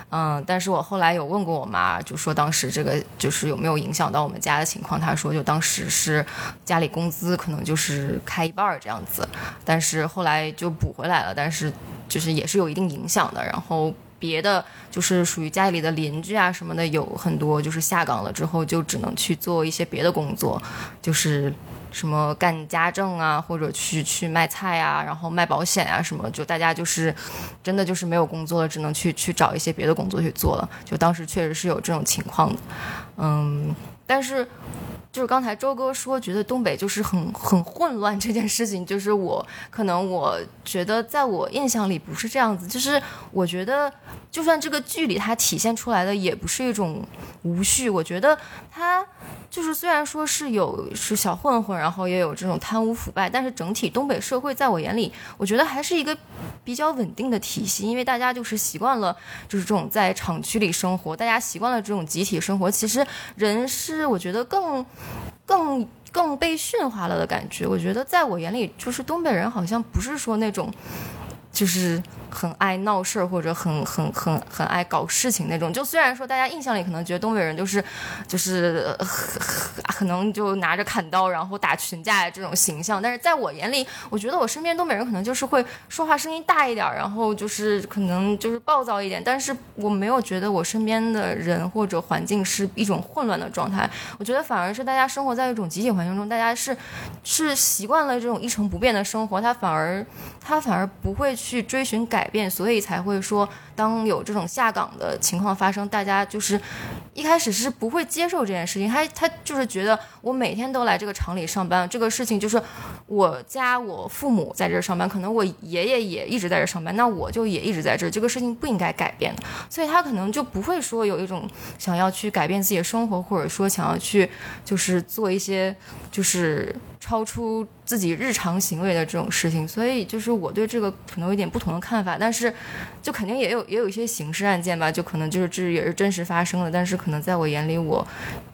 嗯，但是我后来有问过我妈，就说当时这个就是有没有影响到我们家的情况，她说就当时是家里工资可能就是开一半这样子，但是后来就补回来了，但是就是也是有一定影响的，然后。别的就是属于家里的邻居啊什么的，有很多就是下岗了之后就只能去做一些别的工作，就是什么干家政啊，或者去去卖菜啊，然后卖保险啊什么，就大家就是真的就是没有工作了，只能去去找一些别的工作去做了。就当时确实是有这种情况的，嗯，但是。就是刚才周哥说，觉得东北就是很很混乱这件事情，就是我可能我觉得在我印象里不是这样子，就是我觉得就算这个剧里它体现出来的也不是一种无序，我觉得它就是虽然说是有是小混混，然后也有这种贪污腐败，但是整体东北社会在我眼里，我觉得还是一个比较稳定的体系，因为大家就是习惯了就是这种在厂区里生活，大家习惯了这种集体生活，其实人是我觉得更。更更被驯化了的感觉，我觉得在我眼里，就是东北人好像不是说那种，就是很爱闹事儿或者很很很很爱搞事情那种。就虽然说大家印象里可能觉得东北人就是就是呃可能就拿着砍刀然后打群架这种形象，但是在我眼里，我觉得我身边东北人可能就是会说话声音大一点，然后就是可能就是暴躁一点，但是我没有觉得我身边的人或者环境是一种混乱的状态。我觉得反而是大家生活在一种集体环境中，大家是是习惯了这种一成不变的生活，他反而他反而不会去追寻改改变，所以才会说，当有这种下岗的情况发生，大家就是一开始是不会接受这件事情，他他就是觉得我每天都来这个厂里上班，这个事情就是我家我父母在这儿上班，可能我爷爷也一直在这儿上班，那我就也一直在这儿，这个事情不应该改变的，所以他可能就不会说有一种想要去改变自己的生活，或者说想要去就是做一些就是超出自己日常行为的这种事情，所以就是我对这个可能有点不同的看法，但是就肯定也有也有一些刑事案件吧，就可能就是这也是真实发生的，但是可能在我眼里，我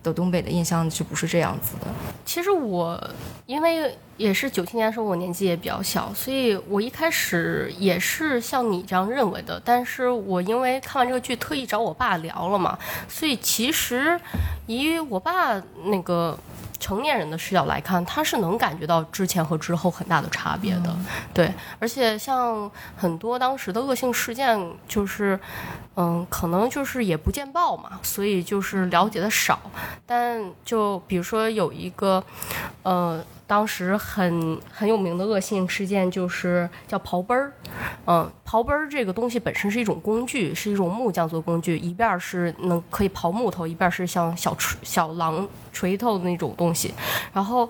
的东北的印象就不是这样子的。其实我因为也是九七年的时候，我年纪也比较小，所以我一开始也是像你这样认为的。但是我因为看完这个剧，特意找我爸聊了嘛，所以其实以我爸那个成年人的视角来看，他是能感觉到之前和之后很大的差别的。对，而且像很多当时的恶性事件，就是嗯，可能就是也不见报嘛，所以就是了解的少。但就比如说有一个，呃，当时很很有名的恶性事件，就是叫刨奔儿。嗯，刨奔儿这个东西本身是一种工具，是一种木匠做工具，一边是能可以刨木头，一边是像小锤小榔锤头的那种东西。然后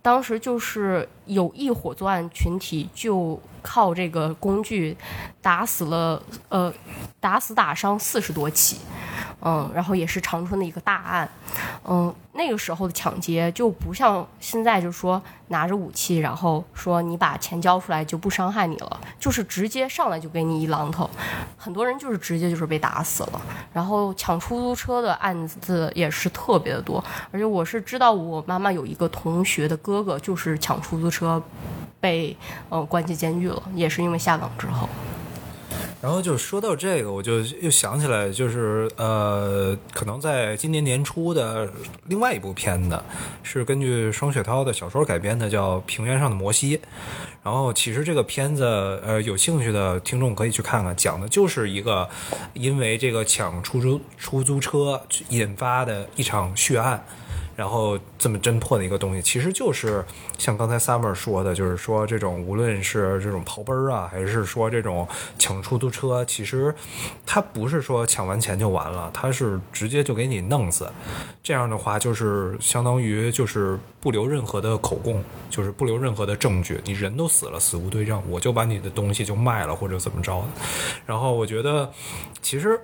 当时就是有一伙作案群体就靠这个工具打死了呃打死打伤四十多起，嗯，然后也是长春的一个大案，嗯，那个时候的抢劫就不像现在，就是说拿着武器，然后说你把钱交出来就不伤害你了，就是直接上来就给你一榔头，很多人就是直接就是被打死了。然后抢出租车的案子也是特别的多，而且我是知道我妈妈有一个同学的哥哥就是抢出租车被呃关进监狱了，也是因为下岗之后。然后就说到这个，我就又想起来，就是呃，可能在今年年初的另外一部片子，是根据双雪涛的小说改编的，叫《平原上的摩西》。然后其实这个片子，呃，有兴趣的听众可以去看看，讲的就是一个因为这个抢出租出租车引发的一场血案。然后这么侦破的一个东西，其实就是像刚才 Summer 说的，就是说这种无论是这种刨奔儿啊，还是说这种抢出租车，其实它不是说抢完钱就完了，它是直接就给你弄死。这样的话，就是相当于就是不留任何的口供，就是不留任何的证据，你人都死了，死无对证，我就把你的东西就卖了或者怎么着的。然后我觉得，其实。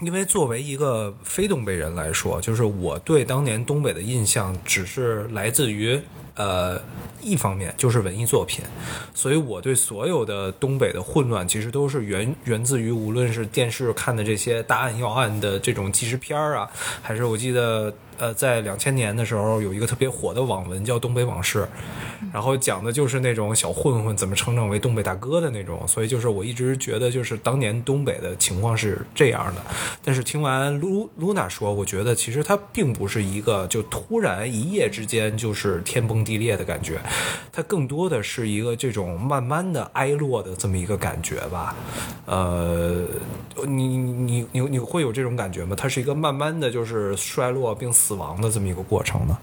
因为作为一个非东北人来说，就是我对当年东北的印象只是来自于呃一方面就是文艺作品，所以我对所有的东北的混乱其实都是源源自于无论是电视看的这些大案要案的这种纪实片儿啊，还是我记得呃在两千年的时候有一个特别火的网文叫《东北往事》，然后讲的就是那种小混混怎么成长为东北大哥的那种，所以就是我一直觉得就是当年东北的情况是这样的。但是听完露露娜说，我觉得其实它并不是一个就突然一夜之间就是天崩地裂的感觉，它更多的是一个这种慢慢的哀落的这么一个感觉吧。呃，你你你你会有这种感觉吗？它是一个慢慢的就是衰落并死亡的这么一个过程呢？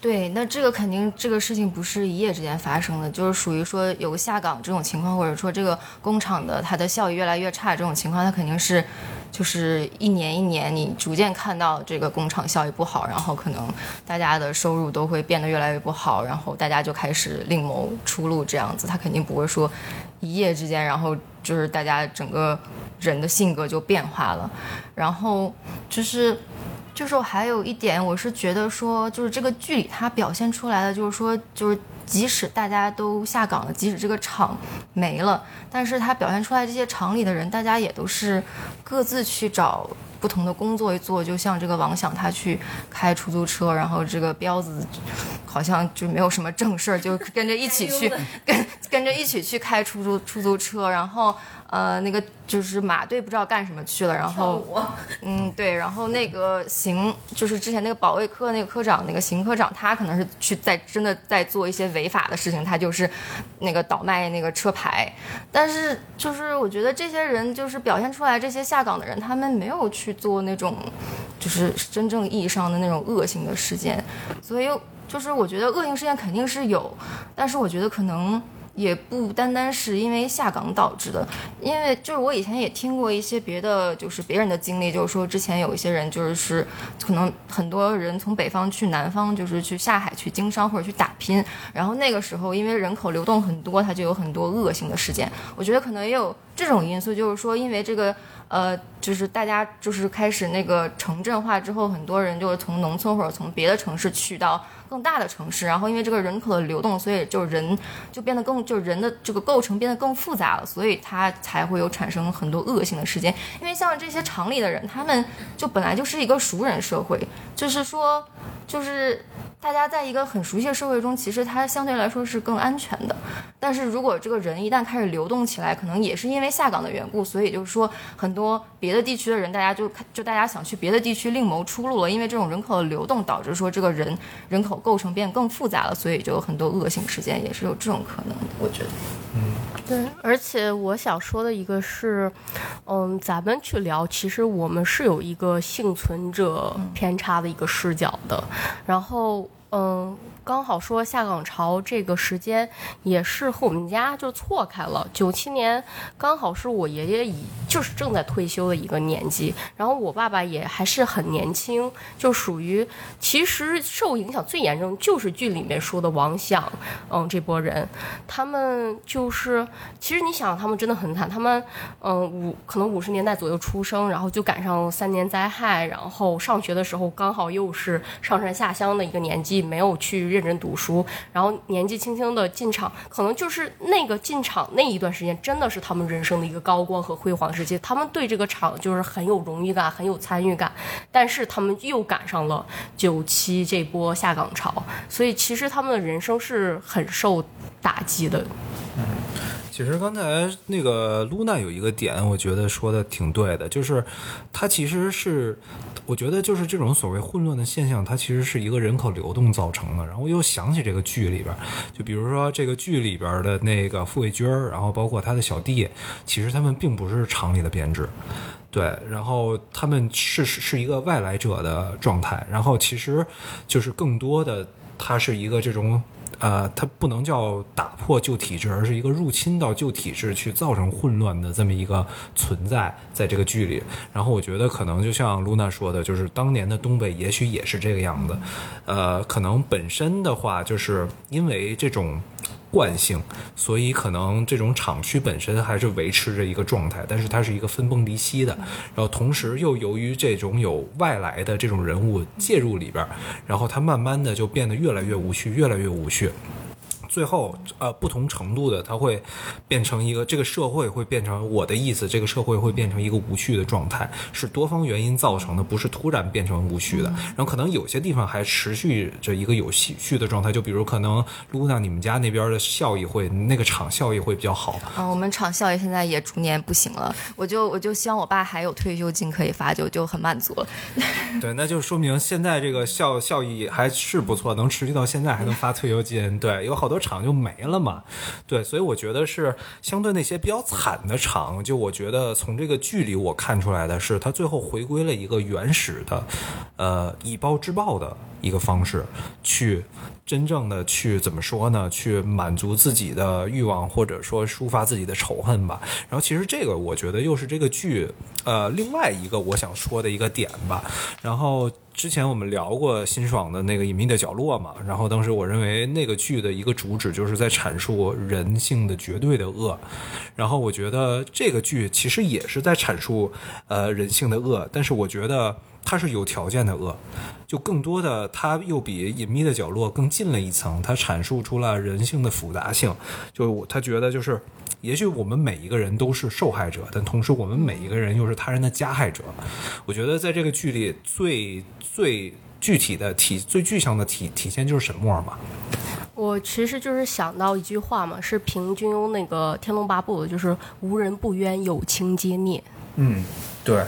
对，那这个肯定这个事情不是一夜之间发生的，就是属于说有个下岗这种情况，或者说这个工厂的它的效益越来越差这种情况，它肯定是就是一年一年你逐渐看到这个工厂效益不好，然后可能大家的收入都会变得越来越不好，然后大家就开始另谋出路这样子，它肯定不会说一夜之间，然后就是大家整个人的性格就变化了，然后就是。就是我还有一点，我是觉得说，就是这个剧里它表现出来的，就是说，就是即使大家都下岗了，即使这个厂没了，但是它表现出来这些厂里的人，大家也都是各自去找不同的工作做，就像这个王想他去开出租车，然后这个彪子好像就没有什么正事儿，就跟着一起去跟跟着一起去开出租出租车，然后呃那个就是马队不知道干什么去了，然后嗯对，然后那个邢就是之前那个保卫科那个科长那个邢科长，他可能是去在真的在做一些违法的事情，他就是那个倒卖那个车牌，但是就是我觉得这些人就是表现出来这些下岗的人，他们没有去做那种就是真正意义上的那种恶性的事件，所以就是我觉得恶性事件肯定是有，但是我觉得可能。也不单单是因为下岗导致的，因为就是我以前也听过一些别的，就是别人的经历，就是说之前有一些人就是可能很多人从北方去南方，就是去下海去经商或者去打拼，然后那个时候因为人口流动很多，他就有很多恶性的事件。我觉得可能也有这种因素，就是说因为这个呃，就是大家就是开始那个城镇化之后，很多人就是从农村或者从别的城市去到。更大的城市，然后因为这个人口的流动，所以就人就变得更，就人的这个构成变得更复杂了，所以它才会有产生很多恶性的事件。因为像这些厂里的人，他们就本来就是一个熟人社会，就是说，就是大家在一个很熟悉的社会中，其实它相对来说是更安全的。但是如果这个人一旦开始流动起来，可能也是因为下岗的缘故，所以就是说很多别的地区的人，大家就就大家想去别的地区另谋出路了，因为这种人口的流动导致说这个人人口构成变更复杂了，所以就有很多恶性事件，也是有这种可能的。我觉得，嗯对，而且我想说的一个是，嗯，咱们去聊，其实我们是有一个幸存者偏差的一个视角的，然后，嗯。刚好说下岗潮这个时间也是和我们家就错开了。九七年刚好是我爷爷已就是正在退休的一个年纪，然后我爸爸也还是很年轻，就属于其实受影响最严重就是剧里面说的王想，嗯，这波人，他们就是其实你想他们真的很惨，他们嗯五可能五十年代左右出生，然后就赶上三年灾害，然后上学的时候刚好又是上山下乡的一个年纪，没有去。认真读书，然后年纪轻轻的进厂，可能就是那个进厂那一段时间，真的是他们人生的一个高光和辉煌时期。他们对这个厂就是很有荣誉感，很有参与感。但是他们又赶上了九七这波下岗潮，所以其实他们的人生是很受打击的。嗯，其实刚才那个露娜有一个点，我觉得说的挺对的，就是他其实是。我觉得就是这种所谓混乱的现象，它其实是一个人口流动造成的。然后我又想起这个剧里边，就比如说这个剧里边的那个傅卫军，然后包括他的小弟，其实他们并不是厂里的编制，对，然后他们是是一个外来者的状态。然后其实就是更多的，它是一个这种。呃，它不能叫打破旧体制，而是一个入侵到旧体制去造成混乱的这么一个存在，在这个剧里。然后我觉得可能就像露娜说的，就是当年的东北也许也是这个样子。呃，可能本身的话，就是因为这种。惯性，所以可能这种厂区本身还是维持着一个状态，但是它是一个分崩离析的。然后同时又由于这种有外来的这种人物介入里边，然后它慢慢的就变得越来越无序，越来越无序。最后，呃，不同程度的，它会变成一个这个社会会变成我的意思，这个社会会变成一个无序的状态，是多方原因造成的，不是突然变成无序的。然后可能有些地方还持续着一个有序序的状态，就比如可能露娜你们家那边的效益会那个厂效益会比较好。嗯，我们厂效益现在也逐年不行了，我就我就希望我爸还有退休金可以发，就就很满足了。对，那就说明现在这个效效益还是不错，能持续到现在还能发退休金。对，有好多。厂就没了嘛，对，所以我觉得是相对那些比较惨的厂，就我觉得从这个剧里我看出来的是，他最后回归了一个原始的，呃，以暴制暴的一个方式，去真正的去怎么说呢？去满足自己的欲望，或者说抒发自己的仇恨吧。然后其实这个我觉得又是这个剧，呃，另外一个我想说的一个点吧。然后。之前我们聊过辛爽的那个隐秘的角落嘛，然后当时我认为那个剧的一个主旨就是在阐述人性的绝对的恶，然后我觉得这个剧其实也是在阐述呃人性的恶，但是我觉得它是有条件的恶，就更多的它又比隐秘的角落更近了一层，它阐述出了人性的复杂性，就他觉得就是。也许我们每一个人都是受害者，但同时我们每一个人又是他人的加害者。我觉得在这个剧里最最具体的体最具象的体体现就是沈墨嘛。我其实就是想到一句话嘛，是平均庸那个《天龙八部》，就是“无人不冤，有情皆孽嗯，对。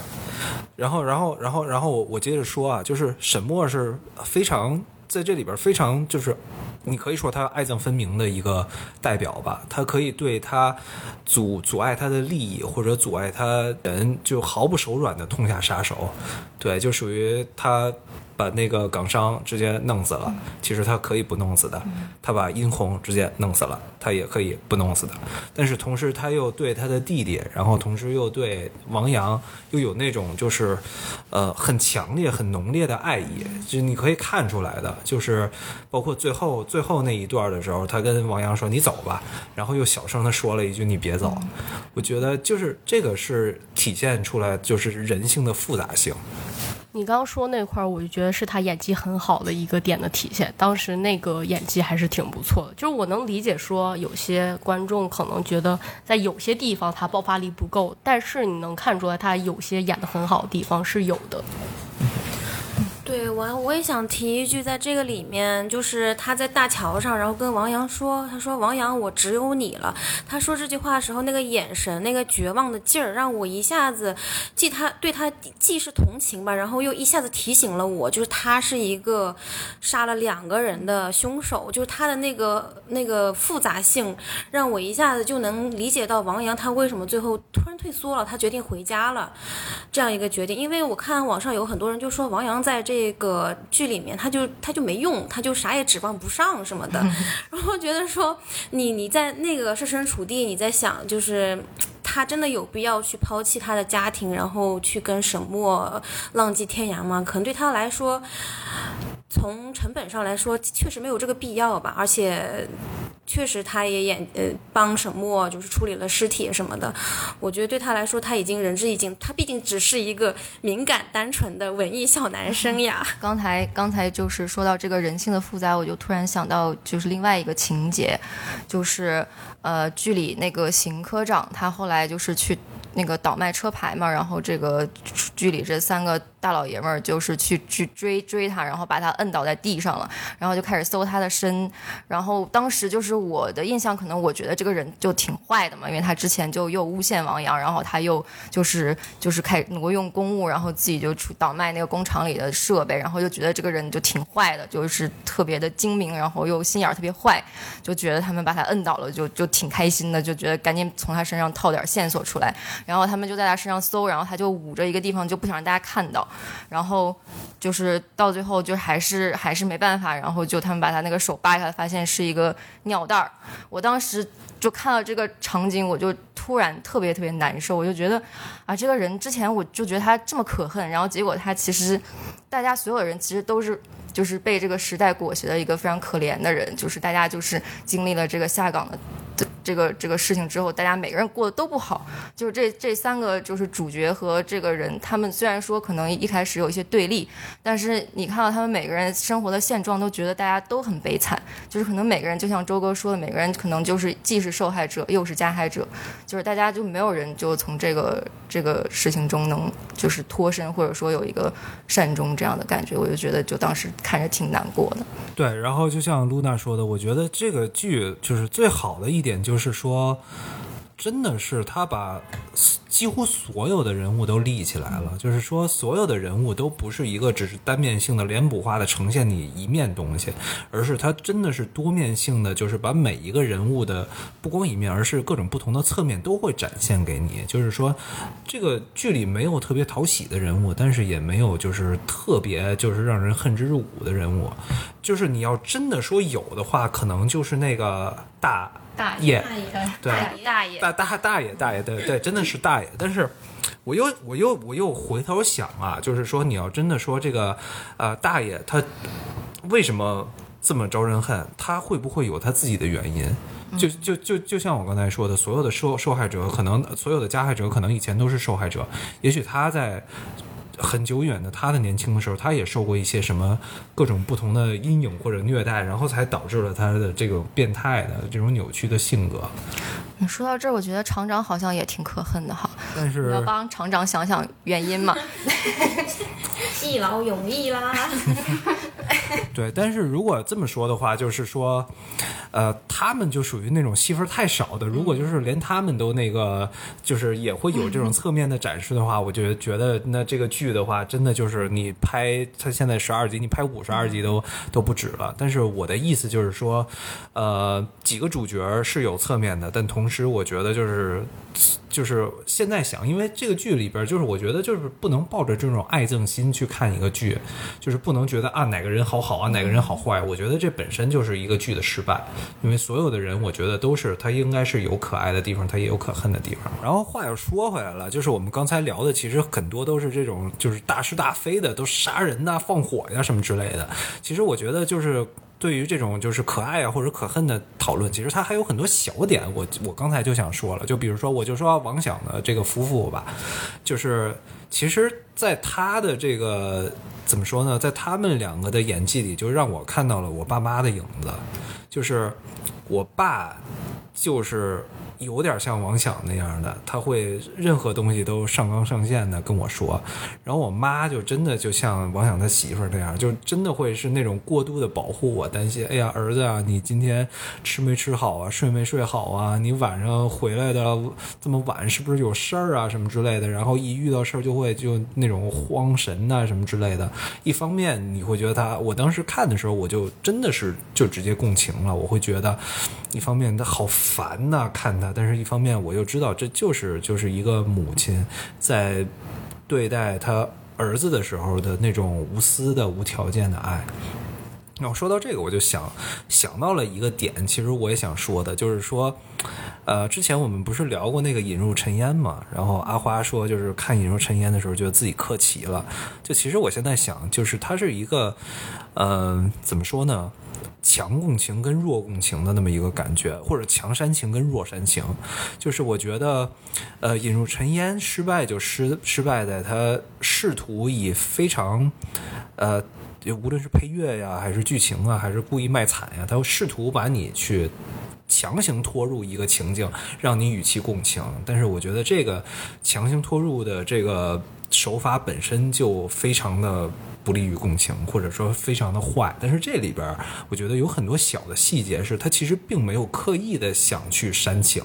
然后，然后，然后，然后我接着说啊，就是沈墨是非常在这里边非常就是，你可以说他爱憎分明的一个代表吧。他可以对他阻阻碍他的利益或者阻碍他人就毫不手软的痛下杀手。对，就属于他把那个港商直接弄死了，其实他可以不弄死的。他把殷红直接弄死了，他也可以不弄死的。但是同时他又对他的弟弟，然后同时又对王阳又有那种就是，呃，很强烈、很浓烈的爱意，就你可以看出来的，就是包括最后最后那一段的时候，他跟王阳说：“你走吧。”然后又小声的说了一句：“你别走。”我觉得就是这个是体现出来就是人性的复杂性。”你刚刚说那块儿，我就觉得是他演技很好的一个点的体现。当时那个演技还是挺不错的，就是我能理解说有些观众可能觉得在有些地方他爆发力不够，但是你能看出来他有些演得很好的地方是有的。对我，我也想提一句，在这个里面，就是他在大桥上，然后跟王阳说：“他说王阳，我只有你了。”他说这句话的时候，那个眼神，那个绝望的劲儿，让我一下子既他对他既是同情吧，然后又一下子提醒了我，就是他是一个杀了两个人的凶手，就是他的那个那个复杂性，让我一下子就能理解到王阳他为什么最后突然退缩了，他决定回家了，这样一个决定。因为我看网上有很多人就说王阳在这个剧里面他就他就没用，他就啥也指望不上什么的，然后觉得说你你在那个设身处地，你在想就是。他真的有必要去抛弃他的家庭，然后去跟沈墨浪迹天涯吗？可能对他来说，从成本上来说，确实没有这个必要吧。而且，确实他也演呃帮沈墨就是处理了尸体什么的。我觉得对他来说，他已经仁至义尽。他毕竟只是一个敏感单纯的文艺小男生呀。刚才刚才就是说到这个人性的复杂，我就突然想到就是另外一个情节，就是呃剧里那个邢科长他后来就是去那个倒卖车牌嘛，然后这个剧里这三个大老爷们儿就是去去追追他，然后把他摁倒在地上了，然后就开始搜他的身，然后当时就是我的印象，可能我觉得这个人就挺坏的嘛，因为他之前就又诬陷王阳，然后他又就是就是开挪用公物，然后自己就出倒卖那个工厂里的设备，然后就觉得这个人就挺坏的，就是特别的精明，然后又心眼儿特别坏，就觉得他们把他摁倒了，就就挺开心的，就觉得赶紧从他身上套点线索出来，然后他们就在他身上搜，然后他就捂着一个地方，就不想让大家看到，然后就是到最后就还是还是没办法，然后就他们把他那个手扒开，发现是一个尿袋儿。我当时就看到这个场景，我就突然特别特别难受，我就觉得啊，这个人之前我就觉得他这么可恨，然后结果他其实大家所有人其实都是。就是被这个时代裹挟的一个非常可怜的人，就是大家就是经历了这个下岗的这个这个事情之后，大家每个人过得都不好。就是这这三个就是主角和这个人，他们虽然说可能一开始有一些对立，但是你看到他们每个人生活的现状，都觉得大家都很悲惨。就是可能每个人就像周哥说的，每个人可能就是既是受害者又是加害者，就是大家就没有人就从这个这个事情中能就是脱身，或者说有一个善终这样的感觉。我就觉得就当时看着挺难过的。对，然后就像露娜说的，我觉得这个剧就是最好的一点，就是说，真的是他把几乎所有的人物都立起来了，就是说，所有的人物都不是一个只是单面性的脸谱化的呈现你一面东西，而是他真的是多面性的，就是把每一个人物的不光一面，而是各种不同的侧面都会展现给你。就是说，这个剧里没有特别讨喜的人物，但是也没有就是特别就是让人恨之入骨的人物。就是你要真的说有的话，可能就是那个大大爷，对，大爷大大大爷大爷，对对，真的是大爷。但是，我又我又我又回头想啊，就是说你要真的说这个，呃，大爷他为什么这么招人恨？他会不会有他自己的原因？就就就就像我刚才说的，所有的受受害者，可能所有的加害者，可能以前都是受害者，也许他在。很久远的他的年轻的时候，他也受过一些什么各种不同的阴影或者虐待，然后才导致了他的这种变态的这种扭曲的性格。你说到这儿，我觉得厂长好像也挺可恨的哈。但是你要帮厂长想想原因嘛？一劳永逸啦。对，但是如果这么说的话，就是说，呃，他们就属于那种戏份太少的。如果就是连他们都那个，就是也会有这种侧面的展示的话，我觉得觉得那这个剧的话，真的就是你拍它现在十二集，你拍五十二集都都不止了。但是我的意思就是说，呃，几个主角是有侧面的，但同同时我觉得就是就是现在想，因为这个剧里边，就是我觉得就是不能抱着这种爱憎心去看一个剧，就是不能觉得啊哪个人好好啊哪个人好坏，我觉得这本身就是一个剧的失败，因为所有的人，我觉得都是他应该是有可爱的地方，他也有可恨的地方。然后话又说回来了，就是我们刚才聊的，其实很多都是这种就是大是大非的，都杀人呐、放火呀什么之类的。其实我觉得就是。对于这种就是可爱啊或者可恨的讨论，其实它还有很多小点。我我刚才就想说了，就比如说，我就说王响的这个夫妇吧，就是其实，在他的这个怎么说呢，在他们两个的演技里，就让我看到了我爸妈的影子。就是我爸就是有点像王响那样的，他会任何东西都上纲上线的跟我说。然后我妈就真的就像王响他媳妇儿那样，就真的会是那种过度的保护我，担心，哎呀，儿子啊，你今天吃没吃好啊，睡没睡好啊？你晚上回来的这么晚，是不是有事儿啊，什么之类的？然后一遇到事儿就会就那种慌神呐、什么之类的。一方面你会觉得他，我当时看的时候，我就真的是就直接共情了，我会觉得，一方面他好烦呐、看他，但是一方面我又知道这就是就是一个母亲在对待他儿子的时候的那种无私的、无条件的爱。那我说到这个，我就想想到了一个点，其实我也想说的，就是说，呃，之前我们不是聊过那个《引入尘烟》嘛？然后阿花说，就是看《引入尘烟》的时候，觉得自己客气了。就其实我现在想，就是它是一个，呃，怎么说呢？强共情跟弱共情的那么一个感觉，或者强煽情跟弱煽情，就是我觉得，呃，引入尘烟失败就失失败在他试图以非常，呃，无论是配乐呀，还是剧情啊，还是故意卖惨呀，他试图把你去强行拖入一个情境，让你与其共情。但是我觉得这个强行拖入的这个手法本身就非常的不利于共情，或者说非常的坏。但是这里边我觉得有很多小的细节是他其实并没有刻意的想去煽情，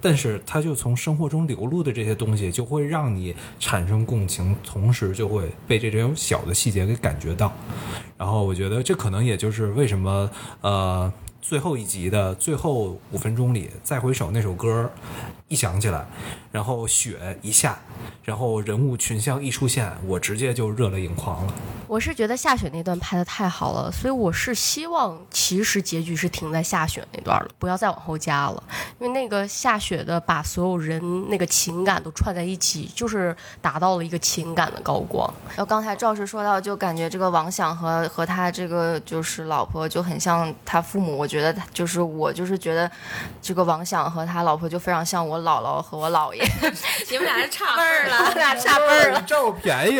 但是他就从生活中流露的这些东西就会让你产生共情，同时就会被这种小的细节给感觉到。然后我觉得这可能也就是为什么呃。最后一集的最后五分钟里，再回首那首歌一响起来，然后雪一下，然后人物群像一出现，我直接就热泪盈眶了。我是觉得下雪那段拍的太好了，所以我是希望其实结局是停在下雪那段了，不要再往后加了，因为那个下雪的把所有人那个情感都串在一起，就是达到了一个情感的高光。然后刚才赵师说到，就感觉这个王想和和他这个就是老婆就很像他父母，我觉得他就是我就是觉得这个王响和他老婆就非常像我姥姥和我姥爷，你们俩是差 辈儿了。俩差辈儿了。占我便宜。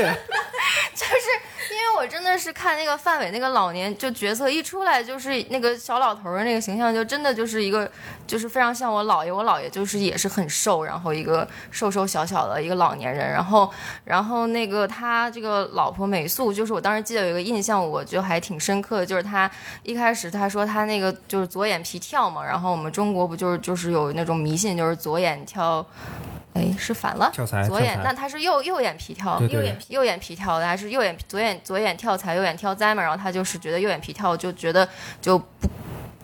就是因为我真的是看那个范伟那个老年就角色一出来，就是那个小老头儿的那个形象，就真的就是一个就是非常像我姥爷。我姥爷就是也是很瘦，然后一个瘦瘦小小的一个老年人，然后然后那个他这个老婆美素，就是我当时记得有一个印象，我就还挺深刻的，就是他一开始他说他那个就是左眼皮跳嘛，然后我们中国不就是就是有那种迷信，就是左眼跳。哎，是反了，左眼那他是右右眼皮跳，右眼皮右眼皮跳的，还是右眼左眼左眼跳财，右眼跳灾嘛？然后他就是觉得右眼皮跳，就觉得就不。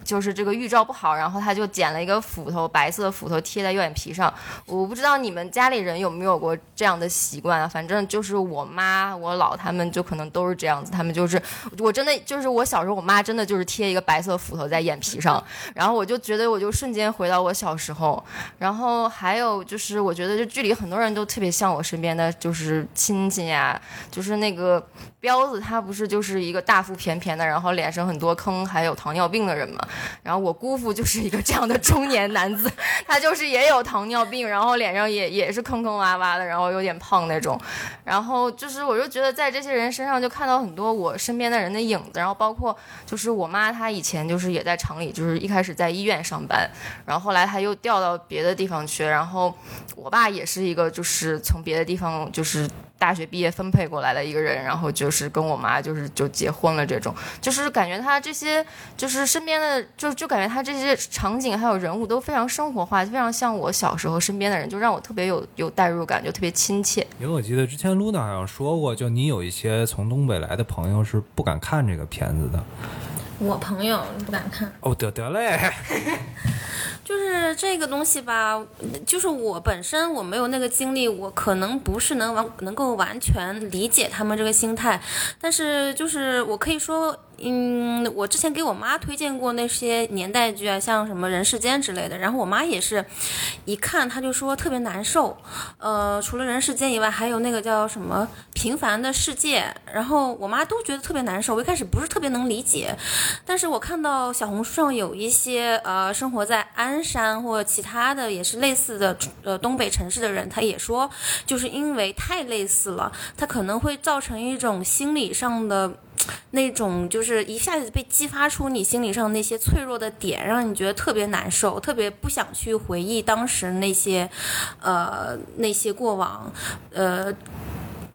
就是这个预兆不好，然后他就捡了一个斧头，白色的斧头贴在右眼皮上。我不知道你们家里人有没有过这样的习惯啊？反正就是我妈、我姥他们就可能都是这样子，他们就是我真的就是我小时候，我妈真的就是贴一个白色斧头在眼皮上，然后我就觉得我就瞬间回到我小时候。然后还有就是，我觉得就剧里很多人都特别像我身边的就是亲戚呀、就是那个彪子，他不是就是一个大腹便便的，然后脸上很多坑，还有糖尿病的人嘛。然后我姑父就是一个这样的中年男子，他就是也有糖尿病，然后脸上也也是坑坑洼洼的，然后有点胖那种。然后就是我就觉得在这些人身上就看到很多我身边的人的影子，然后包括就是我妈，她以前就是也在厂里，就是一开始在医院上班，然后后来她又调到别的地方去，然后我爸也是一个就是从别的地方就是。大学毕业分配过来的一个人，然后就是跟我妈就是就结婚了，这种就是感觉他这些就是身边的就就感觉他这些场景还有人物都非常生活化，非常像我小时候身边的人，就让我特别有有代入感，就特别亲切。因为我记得之前露娜好像说过，就你有一些从东北来的朋友是不敢看这个片子的。我朋友不敢看。哦，得得嘞，就是这个东西吧，就是我本身我没有那个经历，我可能不是能完能够完全理解他们这个心态，但是就是我可以说，嗯，我之前给我妈推荐过那些年代剧啊，像什么人世间之类的，然后我妈也是一看她就说特别难受，呃，除了人世间以外，还有那个叫什么平凡的世界，然后我妈都觉得特别难受，我一开始不是特别能理解，但是我看到小红书上有一些呃生活在鞍山或其他的也是类似的呃东北城市的人，他也说，就是因为太类似了，它可能会造成一种心理上的。那种就是一下子被激发出你心理上那些脆弱的点，让你觉得特别难受，特别不想去回忆当时那些，呃，那些过往，呃。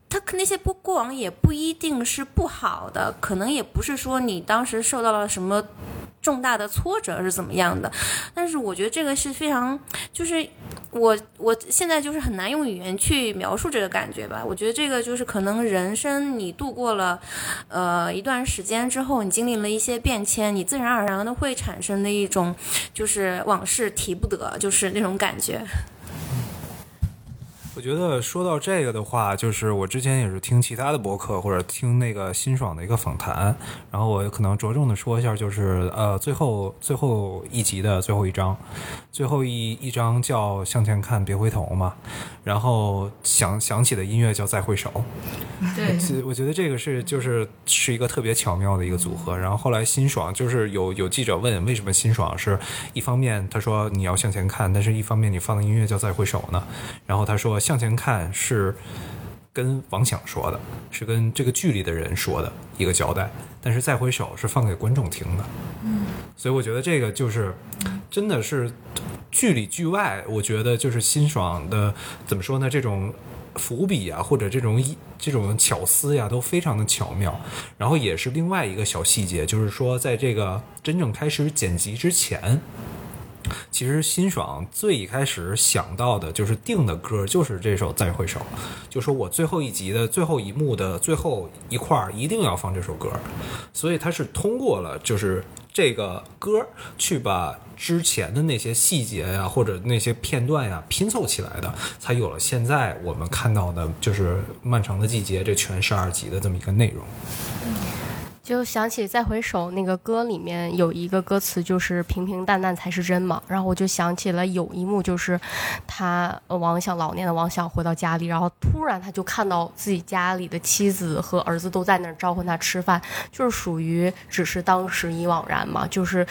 他那些过过往也不一定是不好的，可能也不是说你当时受到了什么重大的挫折是怎么样的，但是我觉得这个是非常，就是我我现在就是很难用语言去描述这个感觉吧。我觉得这个就是可能人生你度过了，呃一段时间之后，你经历了一些变迁，你自然而然的会产生的一种就是往事提不得，就是那种感觉。我觉得说到这个的话，就是我之前也是听其他的博客或者听那个辛爽的一个访谈，然后我可能着重的说一下，就是呃最后最后一集的最后一章，最后一一章叫向前看别回头嘛，然后响响起的音乐叫再回首，对，我觉得这个是就是是一个特别巧妙的一个组合。然后后来辛爽就是有有记者问为什么辛爽是一方面他说你要向前看，但是一方面你放的音乐叫再回首呢？然后他说向前看是跟王响说的，是跟这个剧里的人说的一个交代，但是再回首是放给观众听的。嗯，所以我觉得这个就是真的是剧里剧外，我觉得就是辛爽的怎么说呢？这种伏笔啊，或者这种这种巧思呀，都非常的巧妙。然后也是另外一个小细节，就是说在这个真正开始剪辑之前。其实辛爽最一开始想到的就是定的歌，就是这首《再回首》，就说我最后一集的最后一幕的最后一块儿一定要放这首歌，所以他是通过了就是这个歌去把之前的那些细节呀或者那些片段呀拼凑起来的，才有了现在我们看到的就是《漫长的季节》这全十二集的这么一个内容。就想起《再回首》那个歌里面有一个歌词，就是“平平淡淡才是真”嘛。然后我就想起了有一幕，就是他王想老年的王想回到家里，然后突然他就看到自己家里的妻子和儿子都在那儿召唤他吃饭，就是属于只是当时已惘然嘛。就是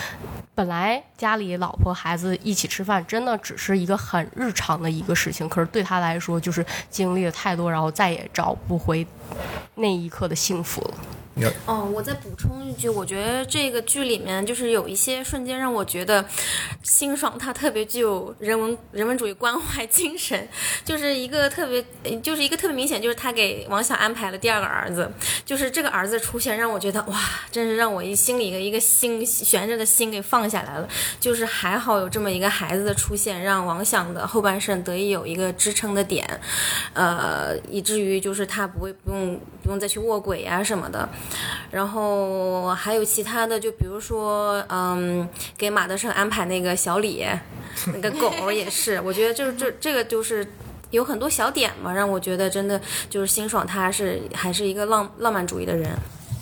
本来家里老婆孩子一起吃饭，真的只是一个很日常的一个事情，可是对他来说，就是经历了太多，然后再也找不回那一刻的幸福了。哦，我再补充一句，我觉得这个剧里面就是有一些瞬间让我觉得，辛爽他特别具有人文人文主义关怀精神，就是一个特别，就是一个特别明显，就是他给王想安排了第二个儿子，就是这个儿子出现让我觉得哇，真是让我一心里的一个心悬着的心给放下来了，就是还好有这么一个孩子的出现，让王想的后半生得以有一个支撑的点，呃，以至于就是他不会不用嗯不用再去卧轨呀什么的。然后还有其他的，就比如说，嗯，给马德胜安排那个小李，那个狗也是，我觉得就是这这个就是有很多小点嘛，让我觉得真的就是辛爽，他是还是一个浪浪漫主义的人。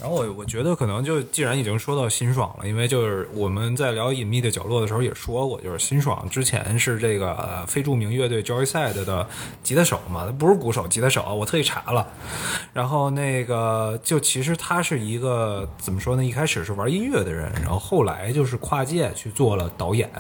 然后我我觉得可能就既然已经说到辛爽了，因为就是我们在聊隐秘的角落的时候也说过，就是辛爽之前是这个、非著名乐队 Joyside 的吉他手嘛，他不是鼓手，吉他手，我特意查了。然后那个就其实他是一个怎么说呢？一开始是玩音乐的人，然后后来就是跨界去做了导演，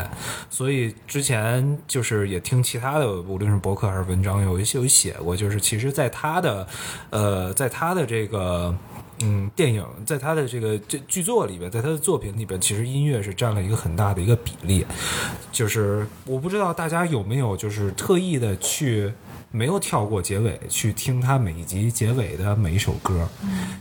所以之前就是也听其他的，无论是博客还是文章，有一些有写过，就是其实在他的呃，在他的这个。嗯，电影在他的这个这剧作里边，在他的作品里边，其实音乐是占了一个很大的一个比例。就是我不知道大家有没有就是特意的去没有跳过结尾去听他每一集结尾的每一首歌。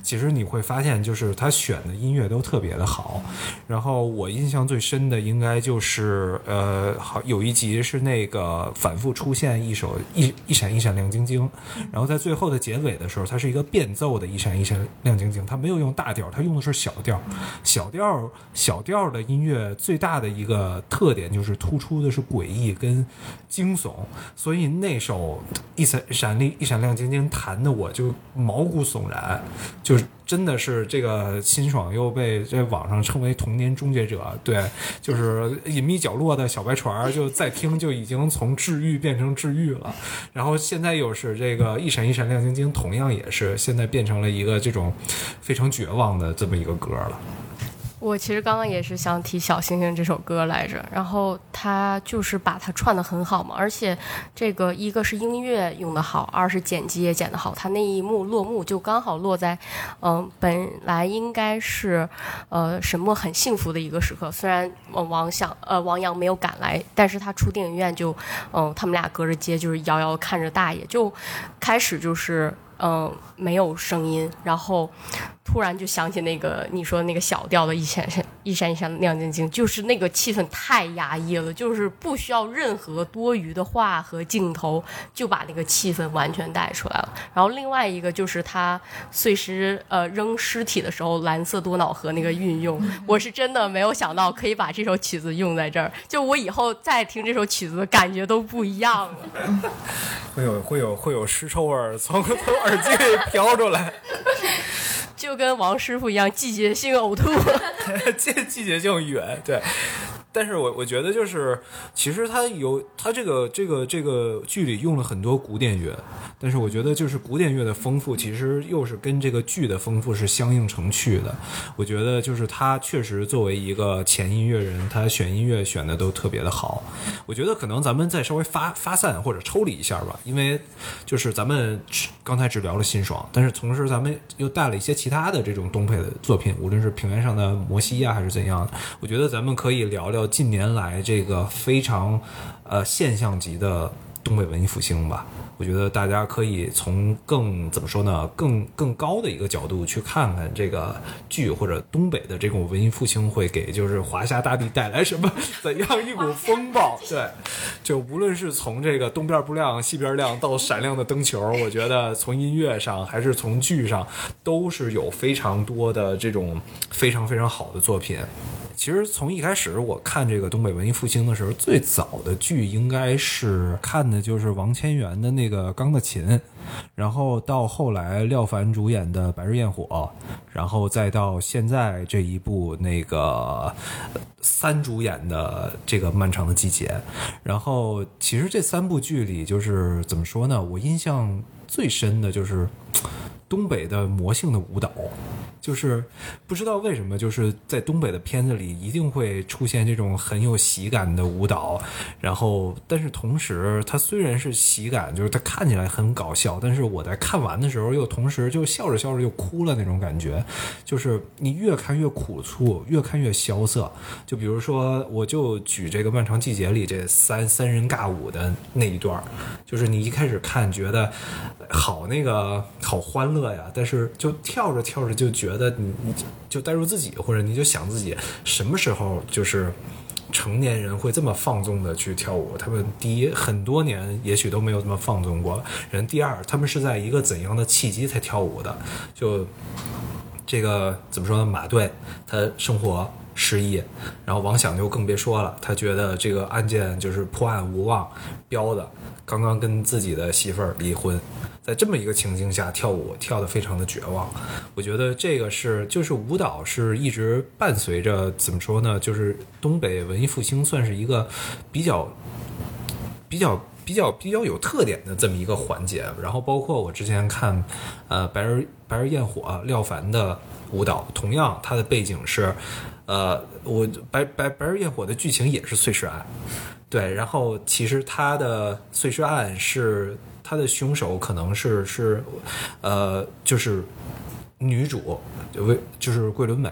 其实你会发现，就是他选的音乐都特别的好。然后我印象最深的应该就是呃，好有一集是那个反复出现一首一一闪一闪亮晶晶，然后在最后的结尾的时候，它是一个变奏的一闪一闪亮晶晶，它没有用大调，它用的是小调。小调小调的音乐最大的一个特点就是突出的是诡异跟惊悚，所以那首一闪闪亮一闪亮晶晶弹的我就毛骨悚然，就是。真的是这个辛爽又被在网上称为童年终结者，对，就是隐秘角落的小白船，就再听就已经从治愈变成治愈了。然后现在又是这个一闪一闪亮晶晶，同样也是现在变成了一个这种非常绝望的这么一个歌了。我其实刚刚也是想提《小星星》这首歌来着，然后他就是把它串的很好嘛，而且这个一个是音乐用的好，二是剪辑也剪得好，他那一幕落幕就刚好落在，嗯，本来应该是，呃，沈墨很幸福的一个时刻，虽然王想呃王阳没有赶来，但是他出电影院就，嗯，他们俩隔着街就是遥遥看着大爷，就开始就是。嗯，没有声音，然后突然就想起那个你说那个小调的一闪闪一闪一闪亮晶晶，就是那个气氛太压抑了，就是不需要任何多余的话和镜头，就把那个气氛完全带出来了。然后另外一个就是他碎尸呃扔尸体的时候，蓝色多瑙河那个运用，我是真的没有想到可以把这首曲子用在这儿，就我以后再听这首曲子感觉都不一样了。会有会有会有尸臭味儿从从耳机给飘出来，就跟王师傅一样，季节性呕吐。季季节性远，对。但是我我觉得就是，其实它有它这个这个这个剧里用了很多古典乐，但是我觉得就是古典乐的丰富，其实又是跟这个剧的丰富是相映成趣的。我觉得就是他确实作为一个前音乐人，他选音乐选的都特别的好。我觉得可能咱们再稍微发发散或者抽离一下吧，因为就是咱们刚才只聊了辛爽，但是同时咱们又带了一些其他的这种东北的作品，无论是平原上的摩西呀、还是怎样的，我觉得咱们可以聊聊近年来这个非常呃现象级的东北文艺复兴吧。我觉得大家可以从更怎么说呢，更更高的一个角度去看看这个剧或者东北的这种文艺复兴会给就是华夏大地带来什么怎样一股风暴。对，就无论是从这个东边不亮西边亮到闪亮的灯球，我觉得从音乐上还是从剧上都是有非常多的这种非常非常好的作品。其实从一开始我看这个东北文艺复兴的时候，最早的剧应该是看的就是王千源的那那个《钢的琴》，然后到后来廖凡主演的《白日焰火》，然后再到现在这一部那个三主演的这个《漫长的季节》，然后其实这三部剧里，就是怎么说呢？我印象最深的就是东北的魔性的舞蹈。就是不知道为什么，就是在东北的片子里一定会出现这种很有喜感的舞蹈，然后但是同时它虽然是喜感，就是它看起来很搞笑，但是我在看完的时候又同时就笑着笑着就哭了那种感觉，就是你越看越苦醋，越看越萧瑟。就比如说，我就举这个《漫长季节》里这三三人尬舞的那一段，就是你一开始看觉得好那个好欢乐呀，但是就跳着跳着就觉得你你就带入自己，或者你就想自己什么时候就是。成年人会这么放纵的去跳舞，他们第一很多年也许都没有这么放纵过。人第二，他们是在一个怎样的契机才跳舞的？就这个怎么说呢？马队他生活失忆，然后王想就更别说了，他觉得这个案件就是破案无望，标的刚刚跟自己的媳妇儿离婚，在这么一个情境下跳舞，跳得非常的绝望。我觉得这个是就是舞蹈是一直伴随着怎么说呢，就是东北文艺复兴算是一个比较比较。比较比较有特点的这么一个环节，然后包括我之前看，呃，白日白日焰火廖凡的舞蹈，同样它的背景是，呃，我白白白日焰火的剧情也是碎尸案，对，然后其实它的碎尸案是它的凶手可能是是，呃，就是女主就为就是桂纶镁，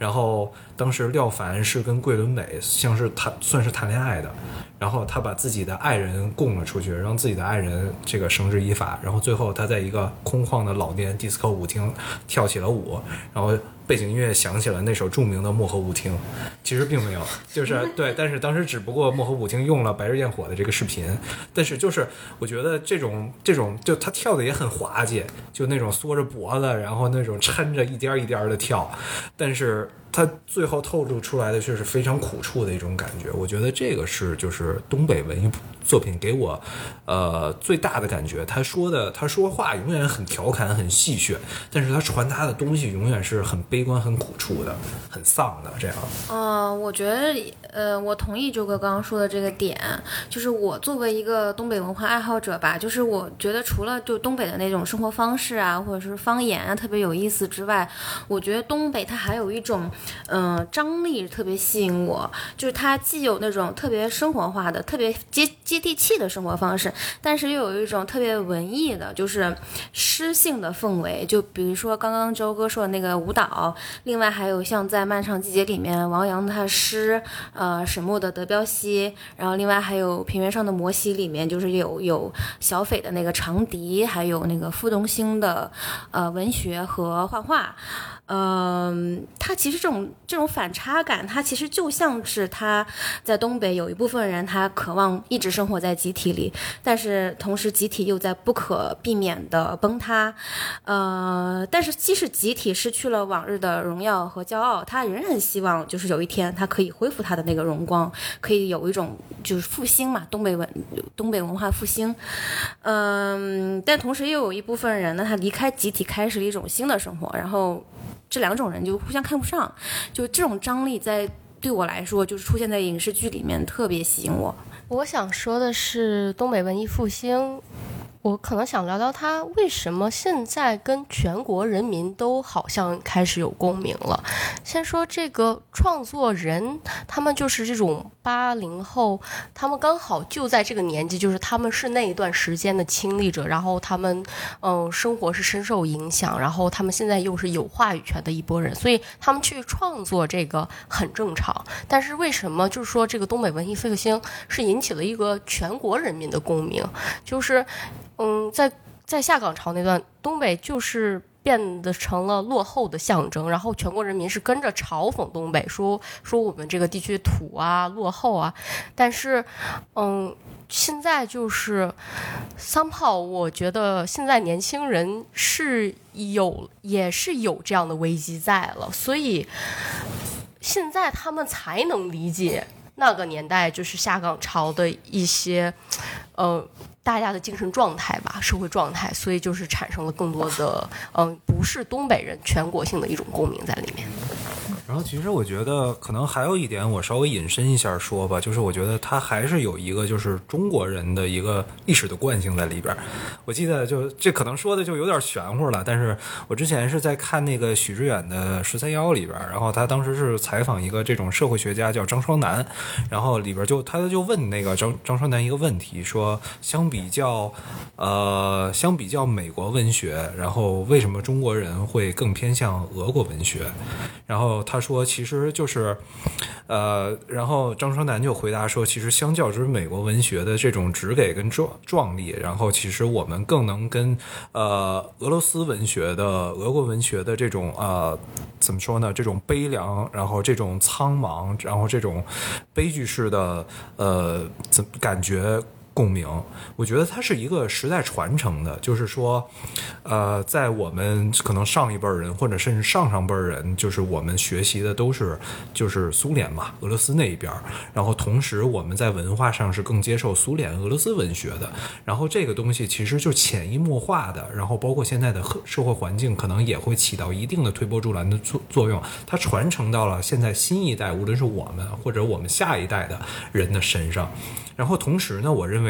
然后当时廖凡是跟桂纶镁像是谈算是谈恋爱的。然后他把自己的爱人供了出去，让自己的爱人这个绳之以法，然后最后他在一个空旷的老年迪斯科舞厅跳起了舞，然后背景音乐响起了那首著名的《漠河舞厅》，其实并没有，就是 对，但是当时只不过漠河舞厅用了《白日焰火》的这个视频，但是就是我觉得这种这种就他跳的也很滑稽，就那种缩着脖子，然后那种抻着一颠一颠的跳，但是。他最后透露出来的却是非常苦处的一种感觉，我觉得这个是就是东北文艺作品给我，呃最大的感觉。他说的他说话永远很调侃、很戏谑，但是他传达的东西永远是很悲观、很苦处的、很丧的这样。啊，我觉得呃，我同意周哥刚刚说的这个点，就是我作为一个东北文化爱好者吧，就是我觉得除了就东北的那种生活方式啊，或者是方言啊特别有意思之外，我觉得东北它还有一种。嗯，张力特别吸引我，就是它既有那种特别生活化的、特别接接地气的生活方式，但是又有一种特别文艺的，就是诗性的氛围。就比如说刚刚周哥说的那个舞蹈，另外还有像在《漫长季节》里面王阳的诗，呃，沈墨的《德彪西》，然后另外还有《平原上的摩西》里面就是有有小斐的那个长笛，还有那个傅东兴的呃文学和画画。嗯，他其实这种这种反差感，他其实就像是他在东北有一部分人，他渴望一直生活在集体里，但是同时集体又在不可避免的崩塌。呃，但是即使集体失去了往日的荣耀和骄傲，他仍然希望就是有一天他可以恢复他的那个荣光，可以有一种就是复兴嘛，东北文东北文化复兴。嗯，但同时又有一部分人呢，他离开集体，开始了一种新的生活，然后。这两种人就互相看不上，就这种张力在对我来说，就是出现在影视剧里面特别吸引我。我想说的是，东北文艺复兴。我可能想聊聊他为什么现在跟全国人民都好像开始有共鸣了。先说这个创作人，他们就是这种八零后，他们刚好就在这个年纪，就是他们是那一段时间的亲历者，然后他们嗯生活是深受影响，然后他们现在又是有话语权的一波人，所以他们去创作这个很正常。但是为什么就是说这个东北文艺复兴是引起了一个全国人民的共鸣，就是。嗯，在在下岗潮那段，东北就是变得成了落后的象征，然后全国人民是跟着嘲讽东北，说说我们这个地区土啊、落后啊。但是，嗯，现在就是三炮，我觉得现在年轻人是有也是有这样的危机在了，所以现在他们才能理解那个年代就是下岗潮的一些，呃。大家的精神状态吧，社会状态，所以就是产生了更多的，嗯，不是东北人全国性的一种共鸣在里面。然后，其实我觉得可能还有一点，我稍微引申一下说吧，就是我觉得它还是有一个就是中国人的一个历史的惯性在里边。我记得就这可能说的就有点玄乎了，但是我之前是在看那个许知远的《十三幺》里边，然后他当时是采访一个这种社会学家叫张双南，然后里边就他就问那个张张双南一个问题，说相比较呃相比较美国文学，然后为什么中国人会更偏向俄国文学？然后他。说其实就是，呃，然后张春南就回答说，其实相较之美国文学的这种直给跟壮壮丽，然后其实我们更能跟呃俄罗斯文学的俄国文学的这种呃怎么说呢？这种悲凉，然后这种苍茫，然后这种悲剧式的呃怎感觉。共鸣。我觉得它是一个时代传承的，就是说，呃，在我们可能上一辈人，或者甚至上上辈人，就是我们学习的都是就是苏联嘛，俄罗斯那一边，然后同时我们在文化上是更接受苏联、俄罗斯文学的，然后这个东西其实就潜移默化的，然后包括现在的社会环境，可能也会起到一定的推波助澜的作作用，它传承到了现在新一代，无论是我们或者我们下一代的人的身上。然后同时呢，我认为。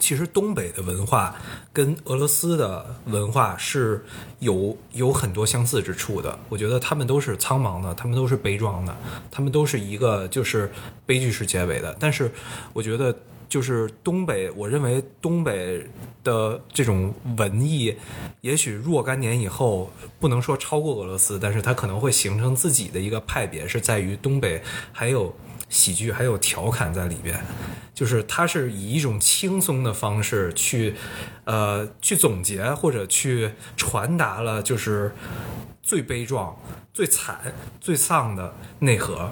其实东北的文化跟俄罗斯的文化是有有很多相似之处的。我觉得他们都是苍茫的，他们都是悲壮的，他们都是一个就是悲剧式结尾的。但是我觉得就是东北，我认为东北的这种文艺，也许若干年以后不能说超过俄罗斯，但是它可能会形成自己的一个派别，是在于东北还有。喜剧还有调侃在里边，就是他是以一种轻松的方式去，呃，去总结或者去传达了，就是最悲壮、最惨、最丧的内核。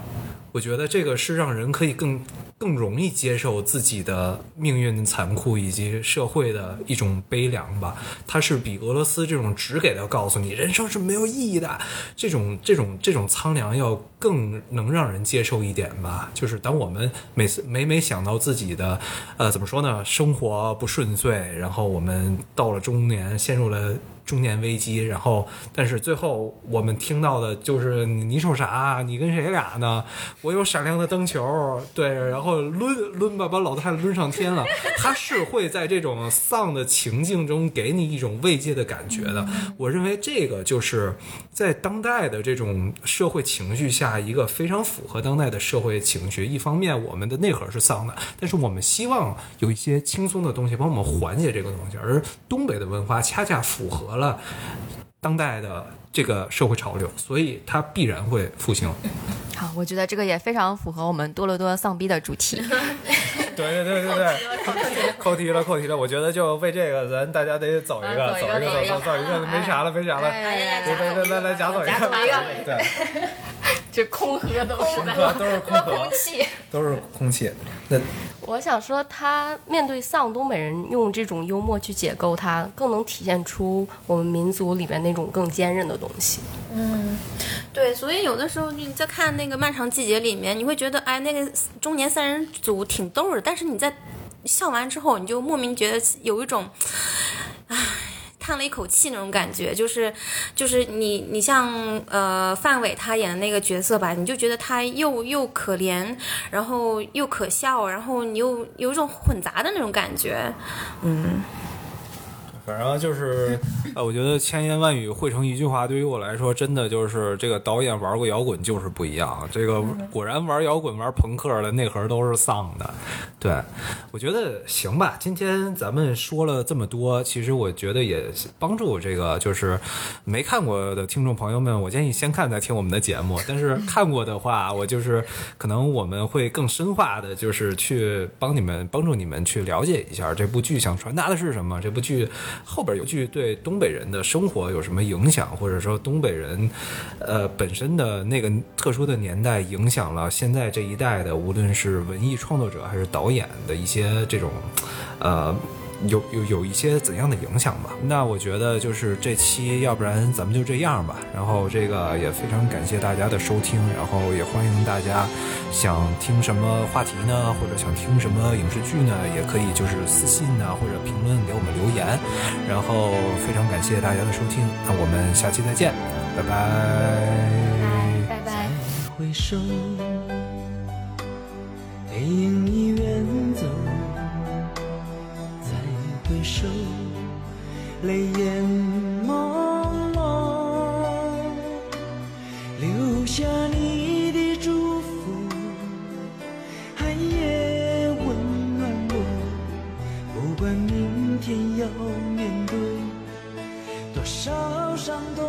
我觉得这个是让人可以更更容易接受自己的命运的残酷以及社会的一种悲凉吧。它是比俄罗斯这种只给的告诉你人生是没有意义的这种这种这种苍凉要更能让人接受一点吧。就是当我们每次每每想到自己的呃怎么说呢，生活不顺遂，然后我们到了中年陷入了。中年危机，然后，但是最后我们听到的就是你瞅啥？你跟谁俩呢？我有闪亮的灯球，对，然后抡抡吧，把老太太抡上天了。他是会在这种丧的情境中给你一种慰藉的感觉的。我认为这个就是在当代的这种社会情绪下一个非常符合当代的社会情绪。一方面，我们的内核是丧的，但是我们希望有一些轻松的东西帮我们缓解这个东西，而东北的文化恰恰符合。了当代的这个社会潮流，所以它必然会复兴。好，我觉得这个也非常符合我们多伦多丧逼的主题。对对对对对，扣题了 扣题了。我觉得就为这个，咱大家得走一个，走一个，走走走一个，没啥了没啥了。来来来来来，夹走一个，对。这空喝都是都是空空气，都是空气。那我想说，他面对丧，东北人用这种幽默去解构他，更能体现出我们民族里面那种更坚韧的东西。嗯，对，所以有的时候你在看那个《漫长季节》里面，你会觉得，哎，那个中年三人组挺逗的，但是你在笑完之后，你就莫名觉得有一种，唉。叹了一口气那种感觉，就是，就是你你像呃范伟他演的那个角色吧，你就觉得他又又可怜，然后又可笑，然后你又有一种混杂的那种感觉，嗯。反正就是，呃，我觉得千言万语汇成一句话，对于我来说，真的就是这个导演玩过摇滚就是不一样。这个果然玩摇滚、玩朋克的内核都是丧的。对，我觉得行吧。今天咱们说了这么多，其实我觉得也帮助这个就是没看过的听众朋友们，我建议先看再听我们的节目。但是看过的话，我就是可能我们会更深化的，就是去帮你们帮助你们去了解一下这部剧想传达的是什么。这部剧。后边有句对东北人的生活有什么影响，或者说东北人，呃，本身的那个特殊的年代影响了现在这一代的，无论是文艺创作者还是导演的一些这种，呃。有有有一些怎样的影响吧？那我觉得就是这期，要不然咱们就这样吧。然后这个也非常感谢大家的收听，然后也欢迎大家想听什么话题呢，或者想听什么影视剧呢，也可以就是私信呢或者评论给我们留言。然后非常感谢大家的收听，那我们下期再见，拜拜，拜拜。回首，背影已远手。泪眼朦胧，留下你的祝福，寒夜温暖我。不管明天要面对多少伤痛。